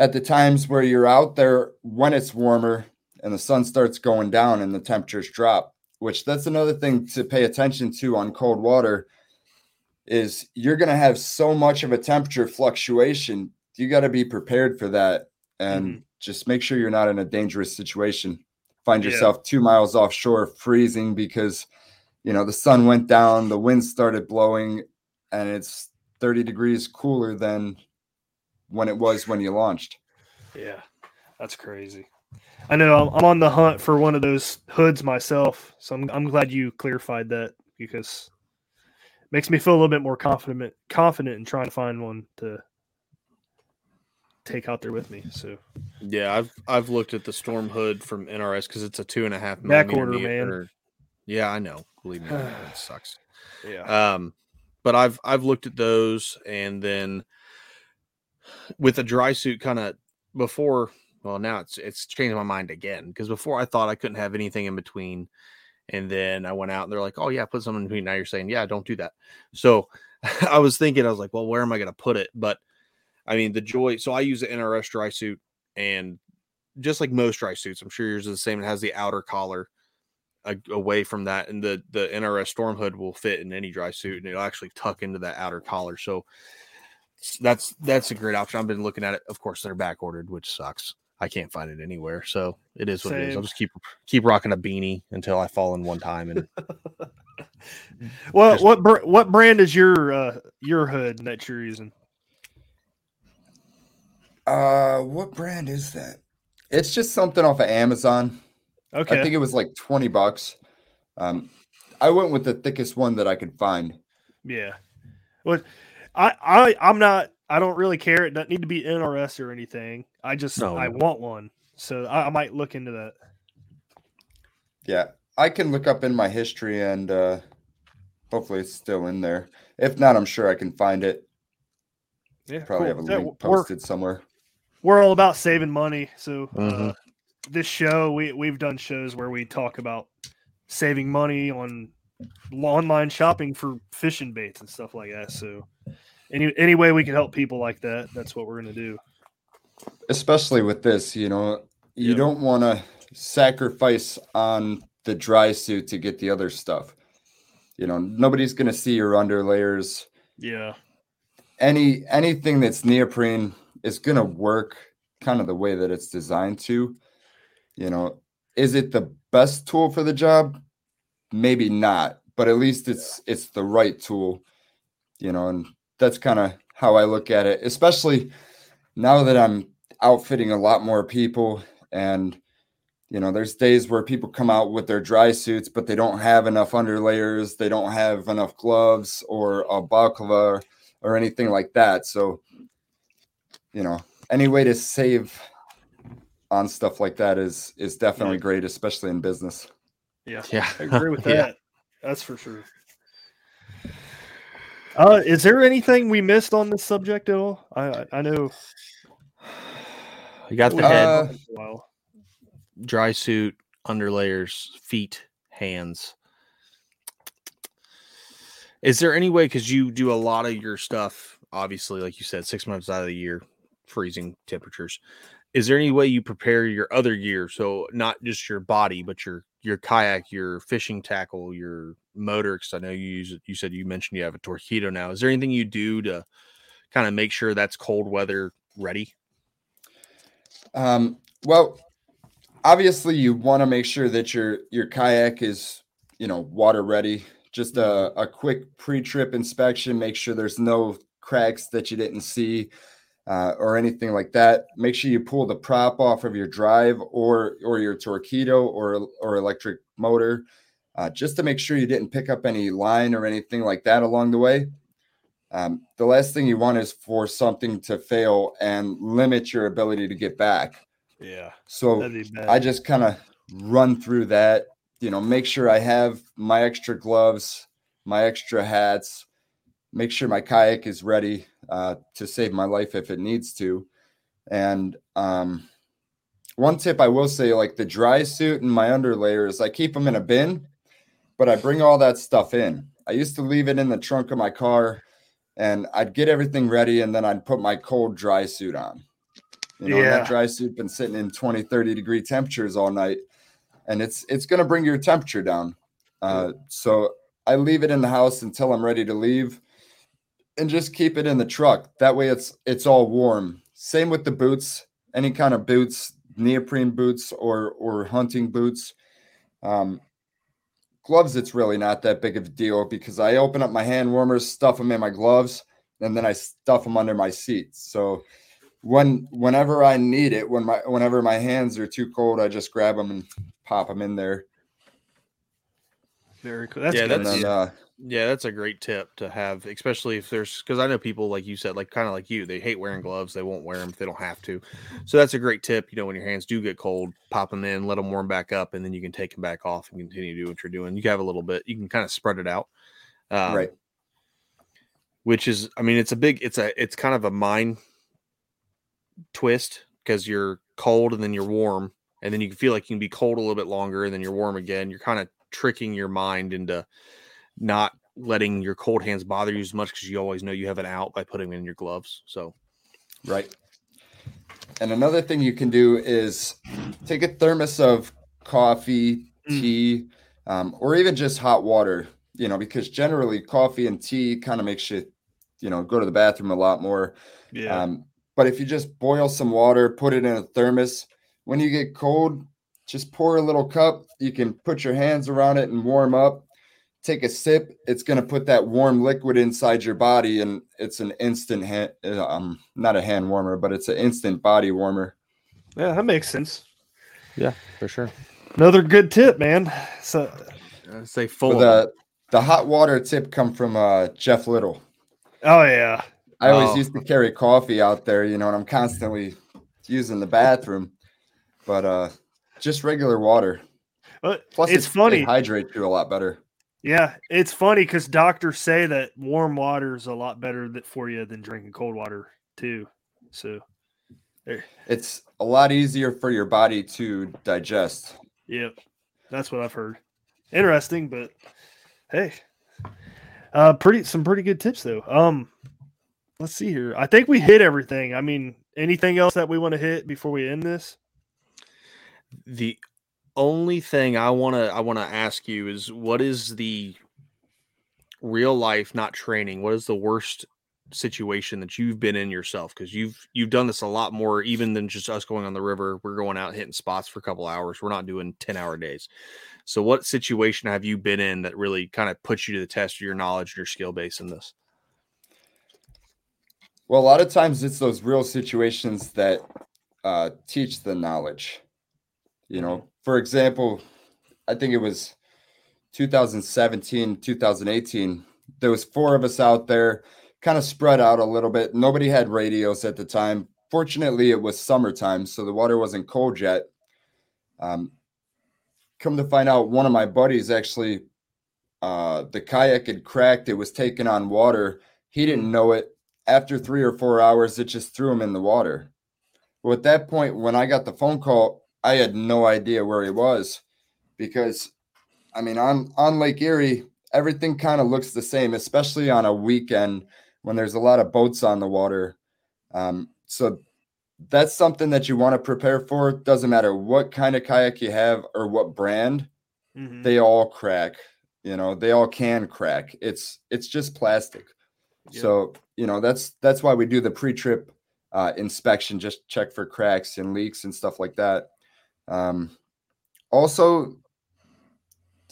at the times where you're out there when it's warmer and the sun starts going down and the temperatures drop, which that's another thing to pay attention to on cold water is you're going to have so much of a temperature fluctuation. You got to be prepared for that and mm-hmm. just make sure you're not in a dangerous situation. Find Yeah. yourself 2 miles offshore freezing because you know the sun went down, the wind started blowing and it's 30 degrees cooler than when it was when you launched. Yeah, that's crazy. I know I'm, I'm on the hunt for one of those hoods myself, so I'm, I'm glad you clarified that because it makes me feel a little bit more confident confident in trying to find one to take out there with me. So Yeah, I've I've looked at the Storm Hood from NRS because it's a two and a half Back order, man. or- Yeah, I know. Believe me, I know, it sucks. yeah, Um, but I've I've looked at those, and then with a dry suit, kind of before. Well, now it's it's changed my mind again because before I thought I couldn't have anything in between, and then I went out and they're like, "Oh yeah, put something in between." Now you're saying, "Yeah, don't do that." So I was thinking, I was like, "Well, where am I going to put it?" But I mean, the joy. So I use the NRS dry suit, and just like most dry suits, I'm sure yours is the same. It has the outer collar away from that, and the the NRS Storm Hood will fit in any dry suit, and it'll actually tuck into that outer collar. So that's that's a great option. I've been looking at it. Of course, they're back ordered, which sucks. I can't find it anywhere, so it is what it is. I'll just keep keep rocking a beanie until I fall in one time. And Well, Just- what br- what brand is your uh, your hood that you're using? Uh, what brand is that? It's just something off of Amazon. Okay. I think it was like 20 bucks. Um, I went with the thickest one that I could find. Yeah. Well, I I I'm not. I don't really care. It doesn't need to be NRS or anything. I just No, I want one, so I, I might look into that. Yeah, I can look up in my history and uh, hopefully it's still in there. If not, I'm sure I can find it. Yeah, Probably cool. have a Yeah, link we're- posted somewhere. We're all about saving money, so uh, Mhm. this show we we've done shows where we talk about saving money on online shopping for fishing baits and stuff like that. So any any way we can help people like that, that's what we're gonna do. especially with this, you know, you don't want to sacrifice on the dry suit to get the other stuff. You know, nobody's going to see your under layers. Yeah. Any anything that's neoprene is going to work kind of the way that it's designed to. You know, is it the best tool for the job? Maybe not, but at least it's it's the right tool. You know, and that's kind of how I look at it, especially now that I'm outfitting a lot more people and you know there's days where people come out with their dry suits but they don't have enough underlayers they don't have enough gloves or a balaclava or anything like that. So you know any way to save on stuff like that is is definitely great especially in business Yeah, Yeah. I agree with Yeah. that. That's for sure. Uh, is there anything we missed on this subject at all? I I, I know you got the we- head, uh, dry suit, underlayers, feet, hands. Is there any way because you do a lot of your stuff, obviously, like you said, six months out of the year, freezing temperatures. Is there any way you prepare your other gear? So not just your body, but your your kayak, your fishing tackle, your motor. Because I know you use You said you mentioned you have a Torqeedo now. Is there anything you do to kind of make sure that's cold weather ready? Um, well, obviously you want to make sure that your your kayak is you know water ready. Just a, a quick pre-trip inspection. Make sure there's no cracks that you didn't see uh, or anything like that. Make sure you pull the prop off of your drive or or your Torqeedo or or electric motor, uh, just to make sure you didn't pick up any line or anything like that along the way. Um, the last thing you want is for something to fail and limit your ability to get back. Yeah. So I just kind of run through that. You know, make sure I have my extra gloves, my extra hats, make sure my kayak is ready uh, to save my life if it needs to. And um, one tip I will say, like the dry suit and my underlayers, I keep them in a bin, but I bring all that stuff in. I used to leave it in the trunk of my car and I'd get everything ready and then I'd put my cold dry suit on. You know, yeah. that dry suit been sitting in 20, 30 degree temperatures all night. And it's it's gonna bring your temperature down. Uh, so I leave it in the house until I'm ready to leave and just keep it in the truck. That way it's it's all warm. Same with the boots, any kind of boots, neoprene boots or or hunting boots. Um, gloves, it's really not that big of a deal because I open up my hand warmers, stuff them in my gloves, and then I stuff them under my seat. So when whenever I need it, when my whenever my hands are too cold, I just grab them and pop them in there. Very cool. That's yeah, good. that's, then, uh, yeah, that's a great tip to have, especially if there's because I know people like you said, like kind of like you, they hate wearing gloves. They won't wear them if they don't have to. So that's a great tip. You know, when your hands do get cold, pop them in, let them warm back up, and then you can take them back off and continue to do what you're doing. You have a little bit. You can kind of spread it out, um, right? Which is, I mean, it's a big, it's a, it's kind of a mind twist because you're cold and then you're warm, and then you can feel like you can be cold a little bit longer, and then you're warm again. You're kind of tricking your mind into not letting your cold hands bother you as much because you always know you have an out by putting in your gloves. So, right. And another thing you can do is take a thermos of coffee, mm. tea, um, or even just hot water. You know, because generally coffee and tea kind of makes you, you know, go to the bathroom a lot more. Yeah. Um, but if you just boil some water, put it in a thermos, when you get cold, just pour a little cup. You can put your hands around it and warm up take a sip, it's going to put that warm liquid inside your body, and it's an instant hand, um, not a hand warmer, but it's an instant body warmer. Yeah, that makes sense. Yeah, for sure. Another good tip, man. So, uh, say full. the the hot water tip come from uh, Jeff Little. Oh yeah. I always oh. used to carry coffee out there, you know, and I'm constantly using the bathroom, but uh, just regular water. But Plus, it's, it's funny. It hydrates you a lot better. Yeah, it's funny because doctors say that warm water is a lot better for you than drinking cold water too. So there. it's a lot easier for your body to digest. Yep, that's what I've heard. Interesting, but hey, uh, pretty some pretty good tips though. Um, let's see here. I think we hit everything. I mean, anything else that we want to hit before we end this? The only thing I want to I want to ask you is what is the real life not training what is the worst situation that you've been in yourself? Because you've you've done this a lot more even than just us going on the river. We're going out hitting spots for a couple hours. We're not doing 10 hour days. So what situation have you been in that really kind of puts you to the test of your knowledge your skill base in this? Well a lot of times it's those real situations that uh, teach the knowledge you know for example, I think it was 2017, 2018. There was four of us out there, kind of spread out a little bit. Nobody had radios at the time. Fortunately, it was summertime, so the water wasn't cold yet. Um, come to find out, one of my buddies actually, uh, the kayak had cracked. It was taking on water. He didn't know it. After three or four hours, it just threw him in the water. Well, at that point, when I got the phone call, I had no idea where he was because I mean on on Lake Erie everything kind of looks the same, especially on a weekend when there's a lot of boats on the water. Um, so that's something that you want to prepare for. Doesn't matter what kind of kayak you have or what brand, Mhm. they all crack. You know, they all can crack. It's it's just plastic. So you know that's that's why we do the pre-trip uh, inspection, just check for cracks and leaks and stuff like that. Um, also,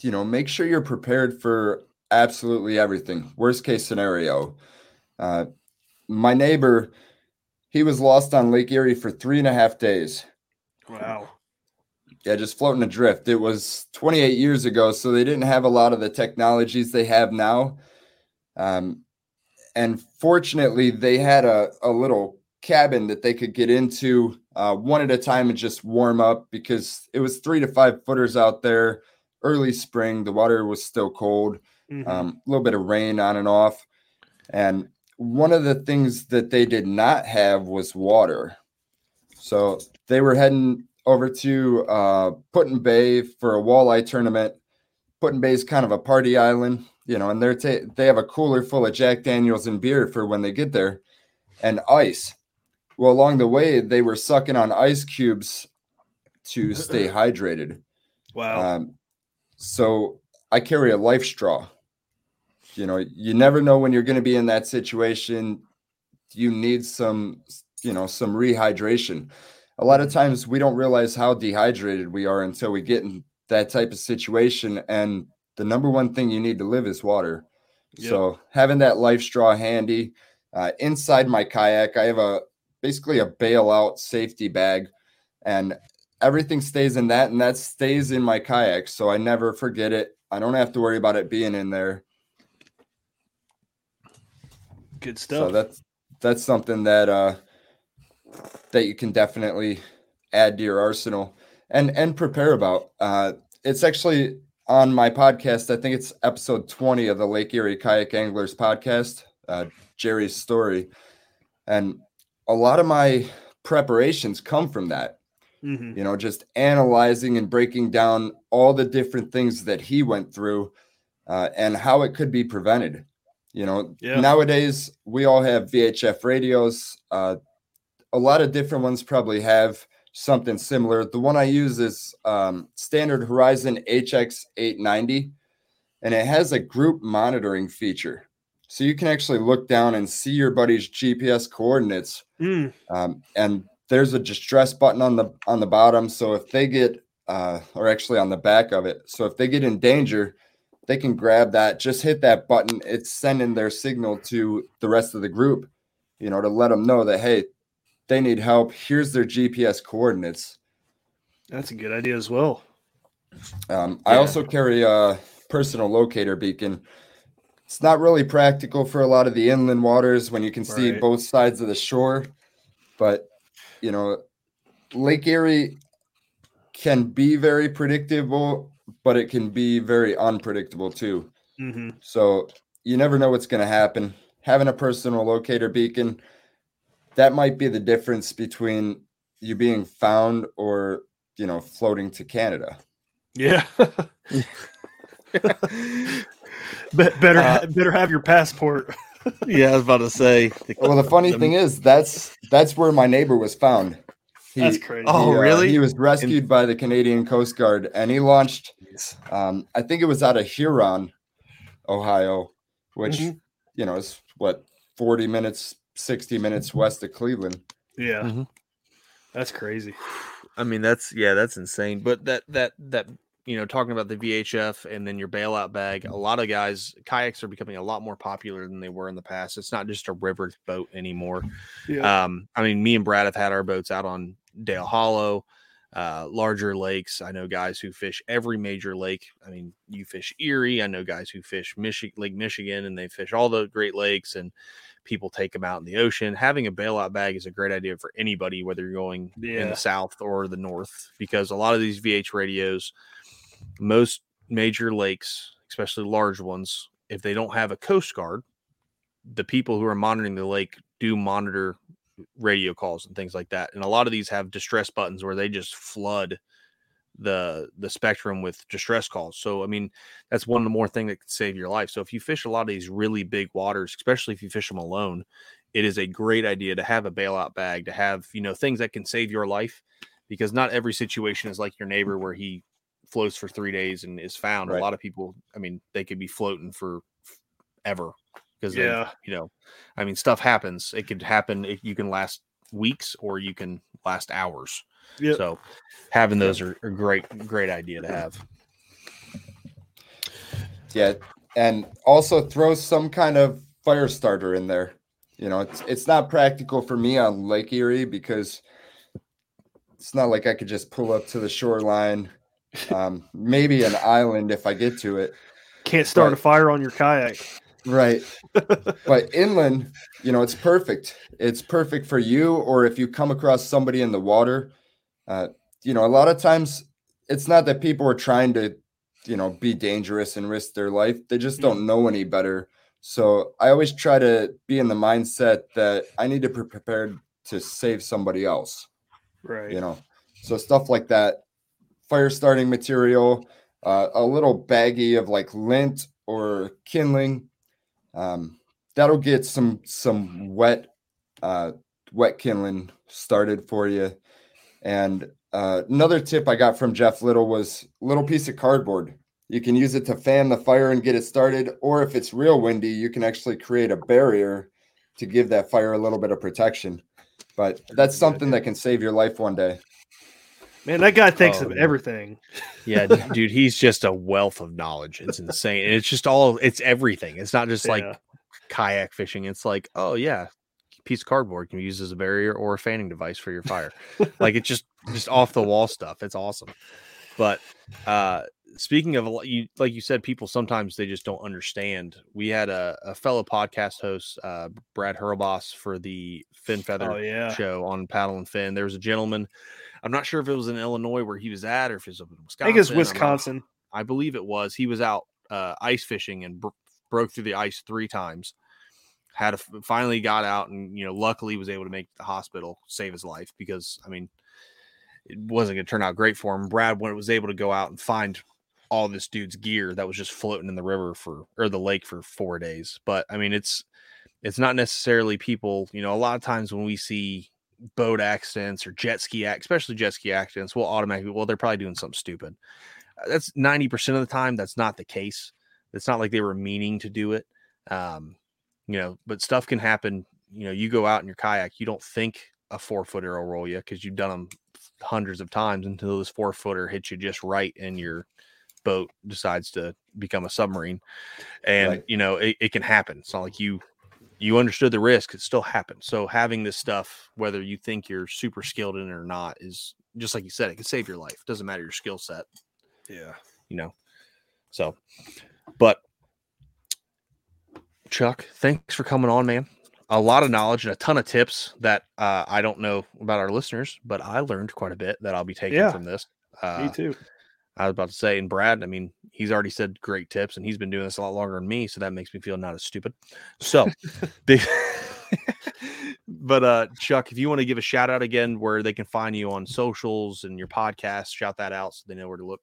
you know, make sure you're prepared for absolutely everything. Worst case scenario. Uh, my neighbor, he was lost on Lake Erie for three and a half days. Wow. Yeah, just floating adrift. It was 28 years ago, so they didn't have a lot of the technologies they have now. Um, and fortunately, they had a, a little cabin that they could get into uh, one at a time and just warm up because it was three to five footers out there. Early spring, the water was still cold, Mhm. um, a little bit of rain on and off. And one of the things that they did not have was water. So they were heading over to uh, Put-in-Bay for a walleye tournament. Put-in-Bay is kind of a party island, you know, and they're ta- they have a cooler full of Jack Daniels and beer for when they get there, and ice. Well, along the way, they were sucking on ice cubes to stay hydrated. Wow. Um, so I carry a life straw. You know, you never know when you're going to be in that situation. You need some, you know, some rehydration. A lot of times we don't realize how dehydrated we are until we get in that type of situation. And the number one thing you need to live is water. Yep. So having that life straw handy uh, inside my kayak, I have a basically a bailout safety bag, and everything stays in that, and that stays in my kayak, so I never forget it. I don't have to worry about it being in there. Good stuff. So that's that's something that uh that you can definitely add to your arsenal and and prepare about. Uh it's actually on my podcast. I think it's episode 20 of the Lake Erie Kayak Anglers podcast, uh Jerry's story. And a lot of my preparations come from that. Mhm. You know, just analyzing and breaking down all the different things that he went through uh, and how it could be prevented. You know, Yeah. nowadays we all have VHF radios. Uh, a lot of different ones probably have something similar. The one I use is um, Standard Horizon HX890, and it has a group monitoring feature. So you can actually look down and see your buddy's GPS coordinates. Mm. Um, and there's a distress button on the on the bottom. So if they get uh, or actually on the back of it, so if they get in danger, they can grab that, just hit that button. It's sending their signal to the rest of the group, you know, to let them know that hey, they need help. Here's their GPS coordinates. That's a good idea as well. Um, I also carry a personal locator beacon. It's not really practical for a lot of the inland waters when you can see Right. both sides of the shore, but you know, Lake Erie can be very predictable, but it can be very unpredictable too. hmm So you never know what's going to happen. Having a personal locator beacon, that might be the difference between you being found or you know floating to Canada. Yeah. Be- better, Uh, better have your passport. yeah, I was about to say. Well, the funny thing is that's that's where my neighbor was found. He, That's crazy. Oh, he, uh, really? he was rescued by the Canadian Coast Guard, and he launched. Um, I think it was out of Huron, Ohio, which Mhm. you know is what forty minutes, sixty minutes west of Cleveland. Yeah. Mhm. That's crazy. I mean, that's yeah, that's insane. But that that that you know, talking about the VHF and then your bailout bag, a lot of guys kayaks are becoming a lot more popular than they were in the past. It's not just a river boat anymore. Yeah. Um, I mean, me and Brad have had our boats out on Dale Hollow, uh, larger lakes. I know guys who fish every major lake. I mean, you fish Erie. I know guys who fish Michi- Lake Michigan, and they fish all the Great Lakes, and people take them out in the ocean. Having a bailout bag is a great idea for anybody, whether you're going in the south or the north, because a lot of these VH radios, most major lakes, especially large ones, if they don't have a coast guard, the people who are monitoring the lake do monitor radio calls and things like that. And a lot of these have distress buttons where they just flood the the spectrum with distress calls. So I mean, that's one more thing that could save your life. So if you fish a lot of these really big waters, especially if you fish them alone, it is a great idea to have a bailout bag, to have, you know, things that can save your life because not every situation is like your neighbor where he floats for three days and is found. Right. A lot of people, I mean, they could be floating for ever because Yeah. you know, I mean, stuff happens. It could happen. It, you can last weeks or you can last hours. Yep. So having those are a great, great idea to have. Yeah, and also throw some kind of fire starter in there. You know, it's it's not practical for me on Lake Erie because it's not like I could just pull up to the shoreline. Um, maybe an island if I get to it. Can't start But- a fire on your kayak. Right. but inland, you know, it's perfect. It's perfect for you, or if you come across somebody in the water. Uh, you know, a lot of times it's not that people are trying to, you know, be dangerous and risk their life. They just don't know any better. So I always try to be in the mindset that I need to be prepared to save somebody else Right. you know so stuff like that fire starting material uh, a little baggie of like lint or kindling. Um, that'll get some some wet uh, wet kindling started for you. And uh, another tip i got from jeff little was little piece of cardboard. You can use it to fan the fire and get it started or if it's real windy you can actually create a barrier to give that fire a little bit of protection. But that's something that can save your life one day Man, that guy thinks Oh, of man. everything. Yeah, dude, he's just a wealth of knowledge. It's insane. And it's just all it's everything. It's not just like Yeah. kayak fishing. It's like, oh yeah, piece of cardboard can be used as a barrier or a fanning device for your fire. like it's just just off the wall stuff. It's awesome. But uh speaking of a lot- you like you said, people sometimes they just don't understand. We had a, a fellow podcast host, uh Brad Hurlboss for the Fin Feather Oh, yeah. show on Paddle and Fin. There was a gentleman. I'm not sure if it was in Illinois where he was at or if it was up in Wisconsin. I think it's Wisconsin. I believe it was. He was out uh, ice fishing and bro- broke through the ice three times. Had a, finally got out and you know luckily was able to make the hospital save his life because I mean it wasn't going to turn out great for him. Brad when it was able to go out and find all this dude's gear that was just floating in the river for or the lake for four days. But I mean it's it's not necessarily people. You know a lot of times when we see boat accidents or jet ski especially jet ski accidents, we'll automatically well they're probably doing something stupid that's 90% of the time that's not the case it's not like they were meaning to do it um you know but stuff can happen you know you go out in your kayak you don't think a four footer will roll you because you've done them hundreds of times until this four footer hits you just right and your boat decides to become a submarine and Right. you know it, it can happen it's not like you you understood the risk it still happened so having this stuff whether you think you're super skilled in it or not is just like you said it can save your life doesn't matter your skill set Yeah. you know. So, but Chuck, thanks for coming on, man. A lot of knowledge and a ton of tips that uh, I don't know about our listeners, but I learned quite a bit that I'll be taking Yeah. from this. Uh, Me too. I was about to say, and Brad, I mean, he's already said great tips, and he's been doing this a lot longer than me, so that makes me feel not as stupid. So, big. but uh, Chuck, if you want to give a shout out again, where they can find you on socials and your podcast, shout that out so they know where to look.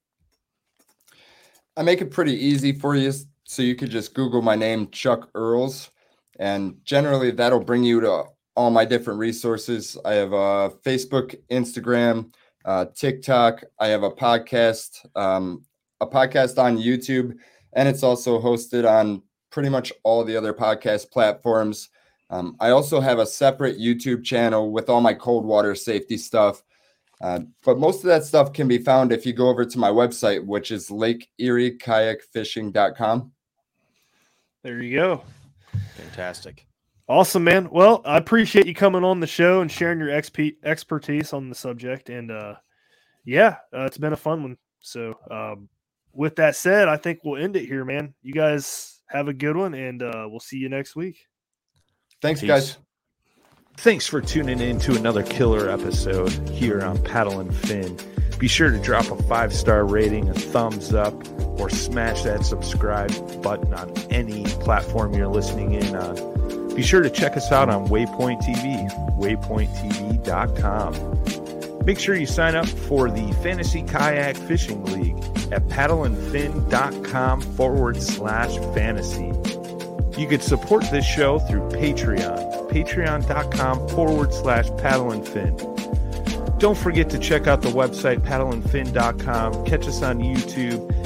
I make it pretty easy for you. So you could just Google my name, Chuck Earls, and generally that'll bring you to all my different resources. I have a Facebook, Instagram, uh, TikTok. I have a podcast, um, a podcast on YouTube, and it's also hosted on pretty much all the other podcast platforms. Um, I also have a separate YouTube channel with all my cold water safety stuff. Uh, but most of that stuff can be found if you go over to my website, which is Lake Erie kayakfishing.com. There you go. Fantastic. Awesome, man. Well, I appreciate you coming on the show and sharing your XP expertise on the subject. And uh, yeah, uh, it's been a fun one. So, um, with that said, I think we'll end it here, man. You guys have a good one, and uh, we'll see you next week. Thanks, Peace. guys. Thanks for tuning in to another killer episode here on Paddle and Fin. Be sure to drop a five star rating, a thumbs up, or smash that subscribe button on any platform you're listening in on. Be sure to check us out on Waypoint TV, waypointtv.com. Make sure you sign up for the Fantasy Kayak Fishing League at paddleandfin.com forward slash fantasy. You can support this show through Patreon, patreon.com forward slash paddle and fin. Don't forget to check out the website paddleandfin.com. Catch us on YouTube.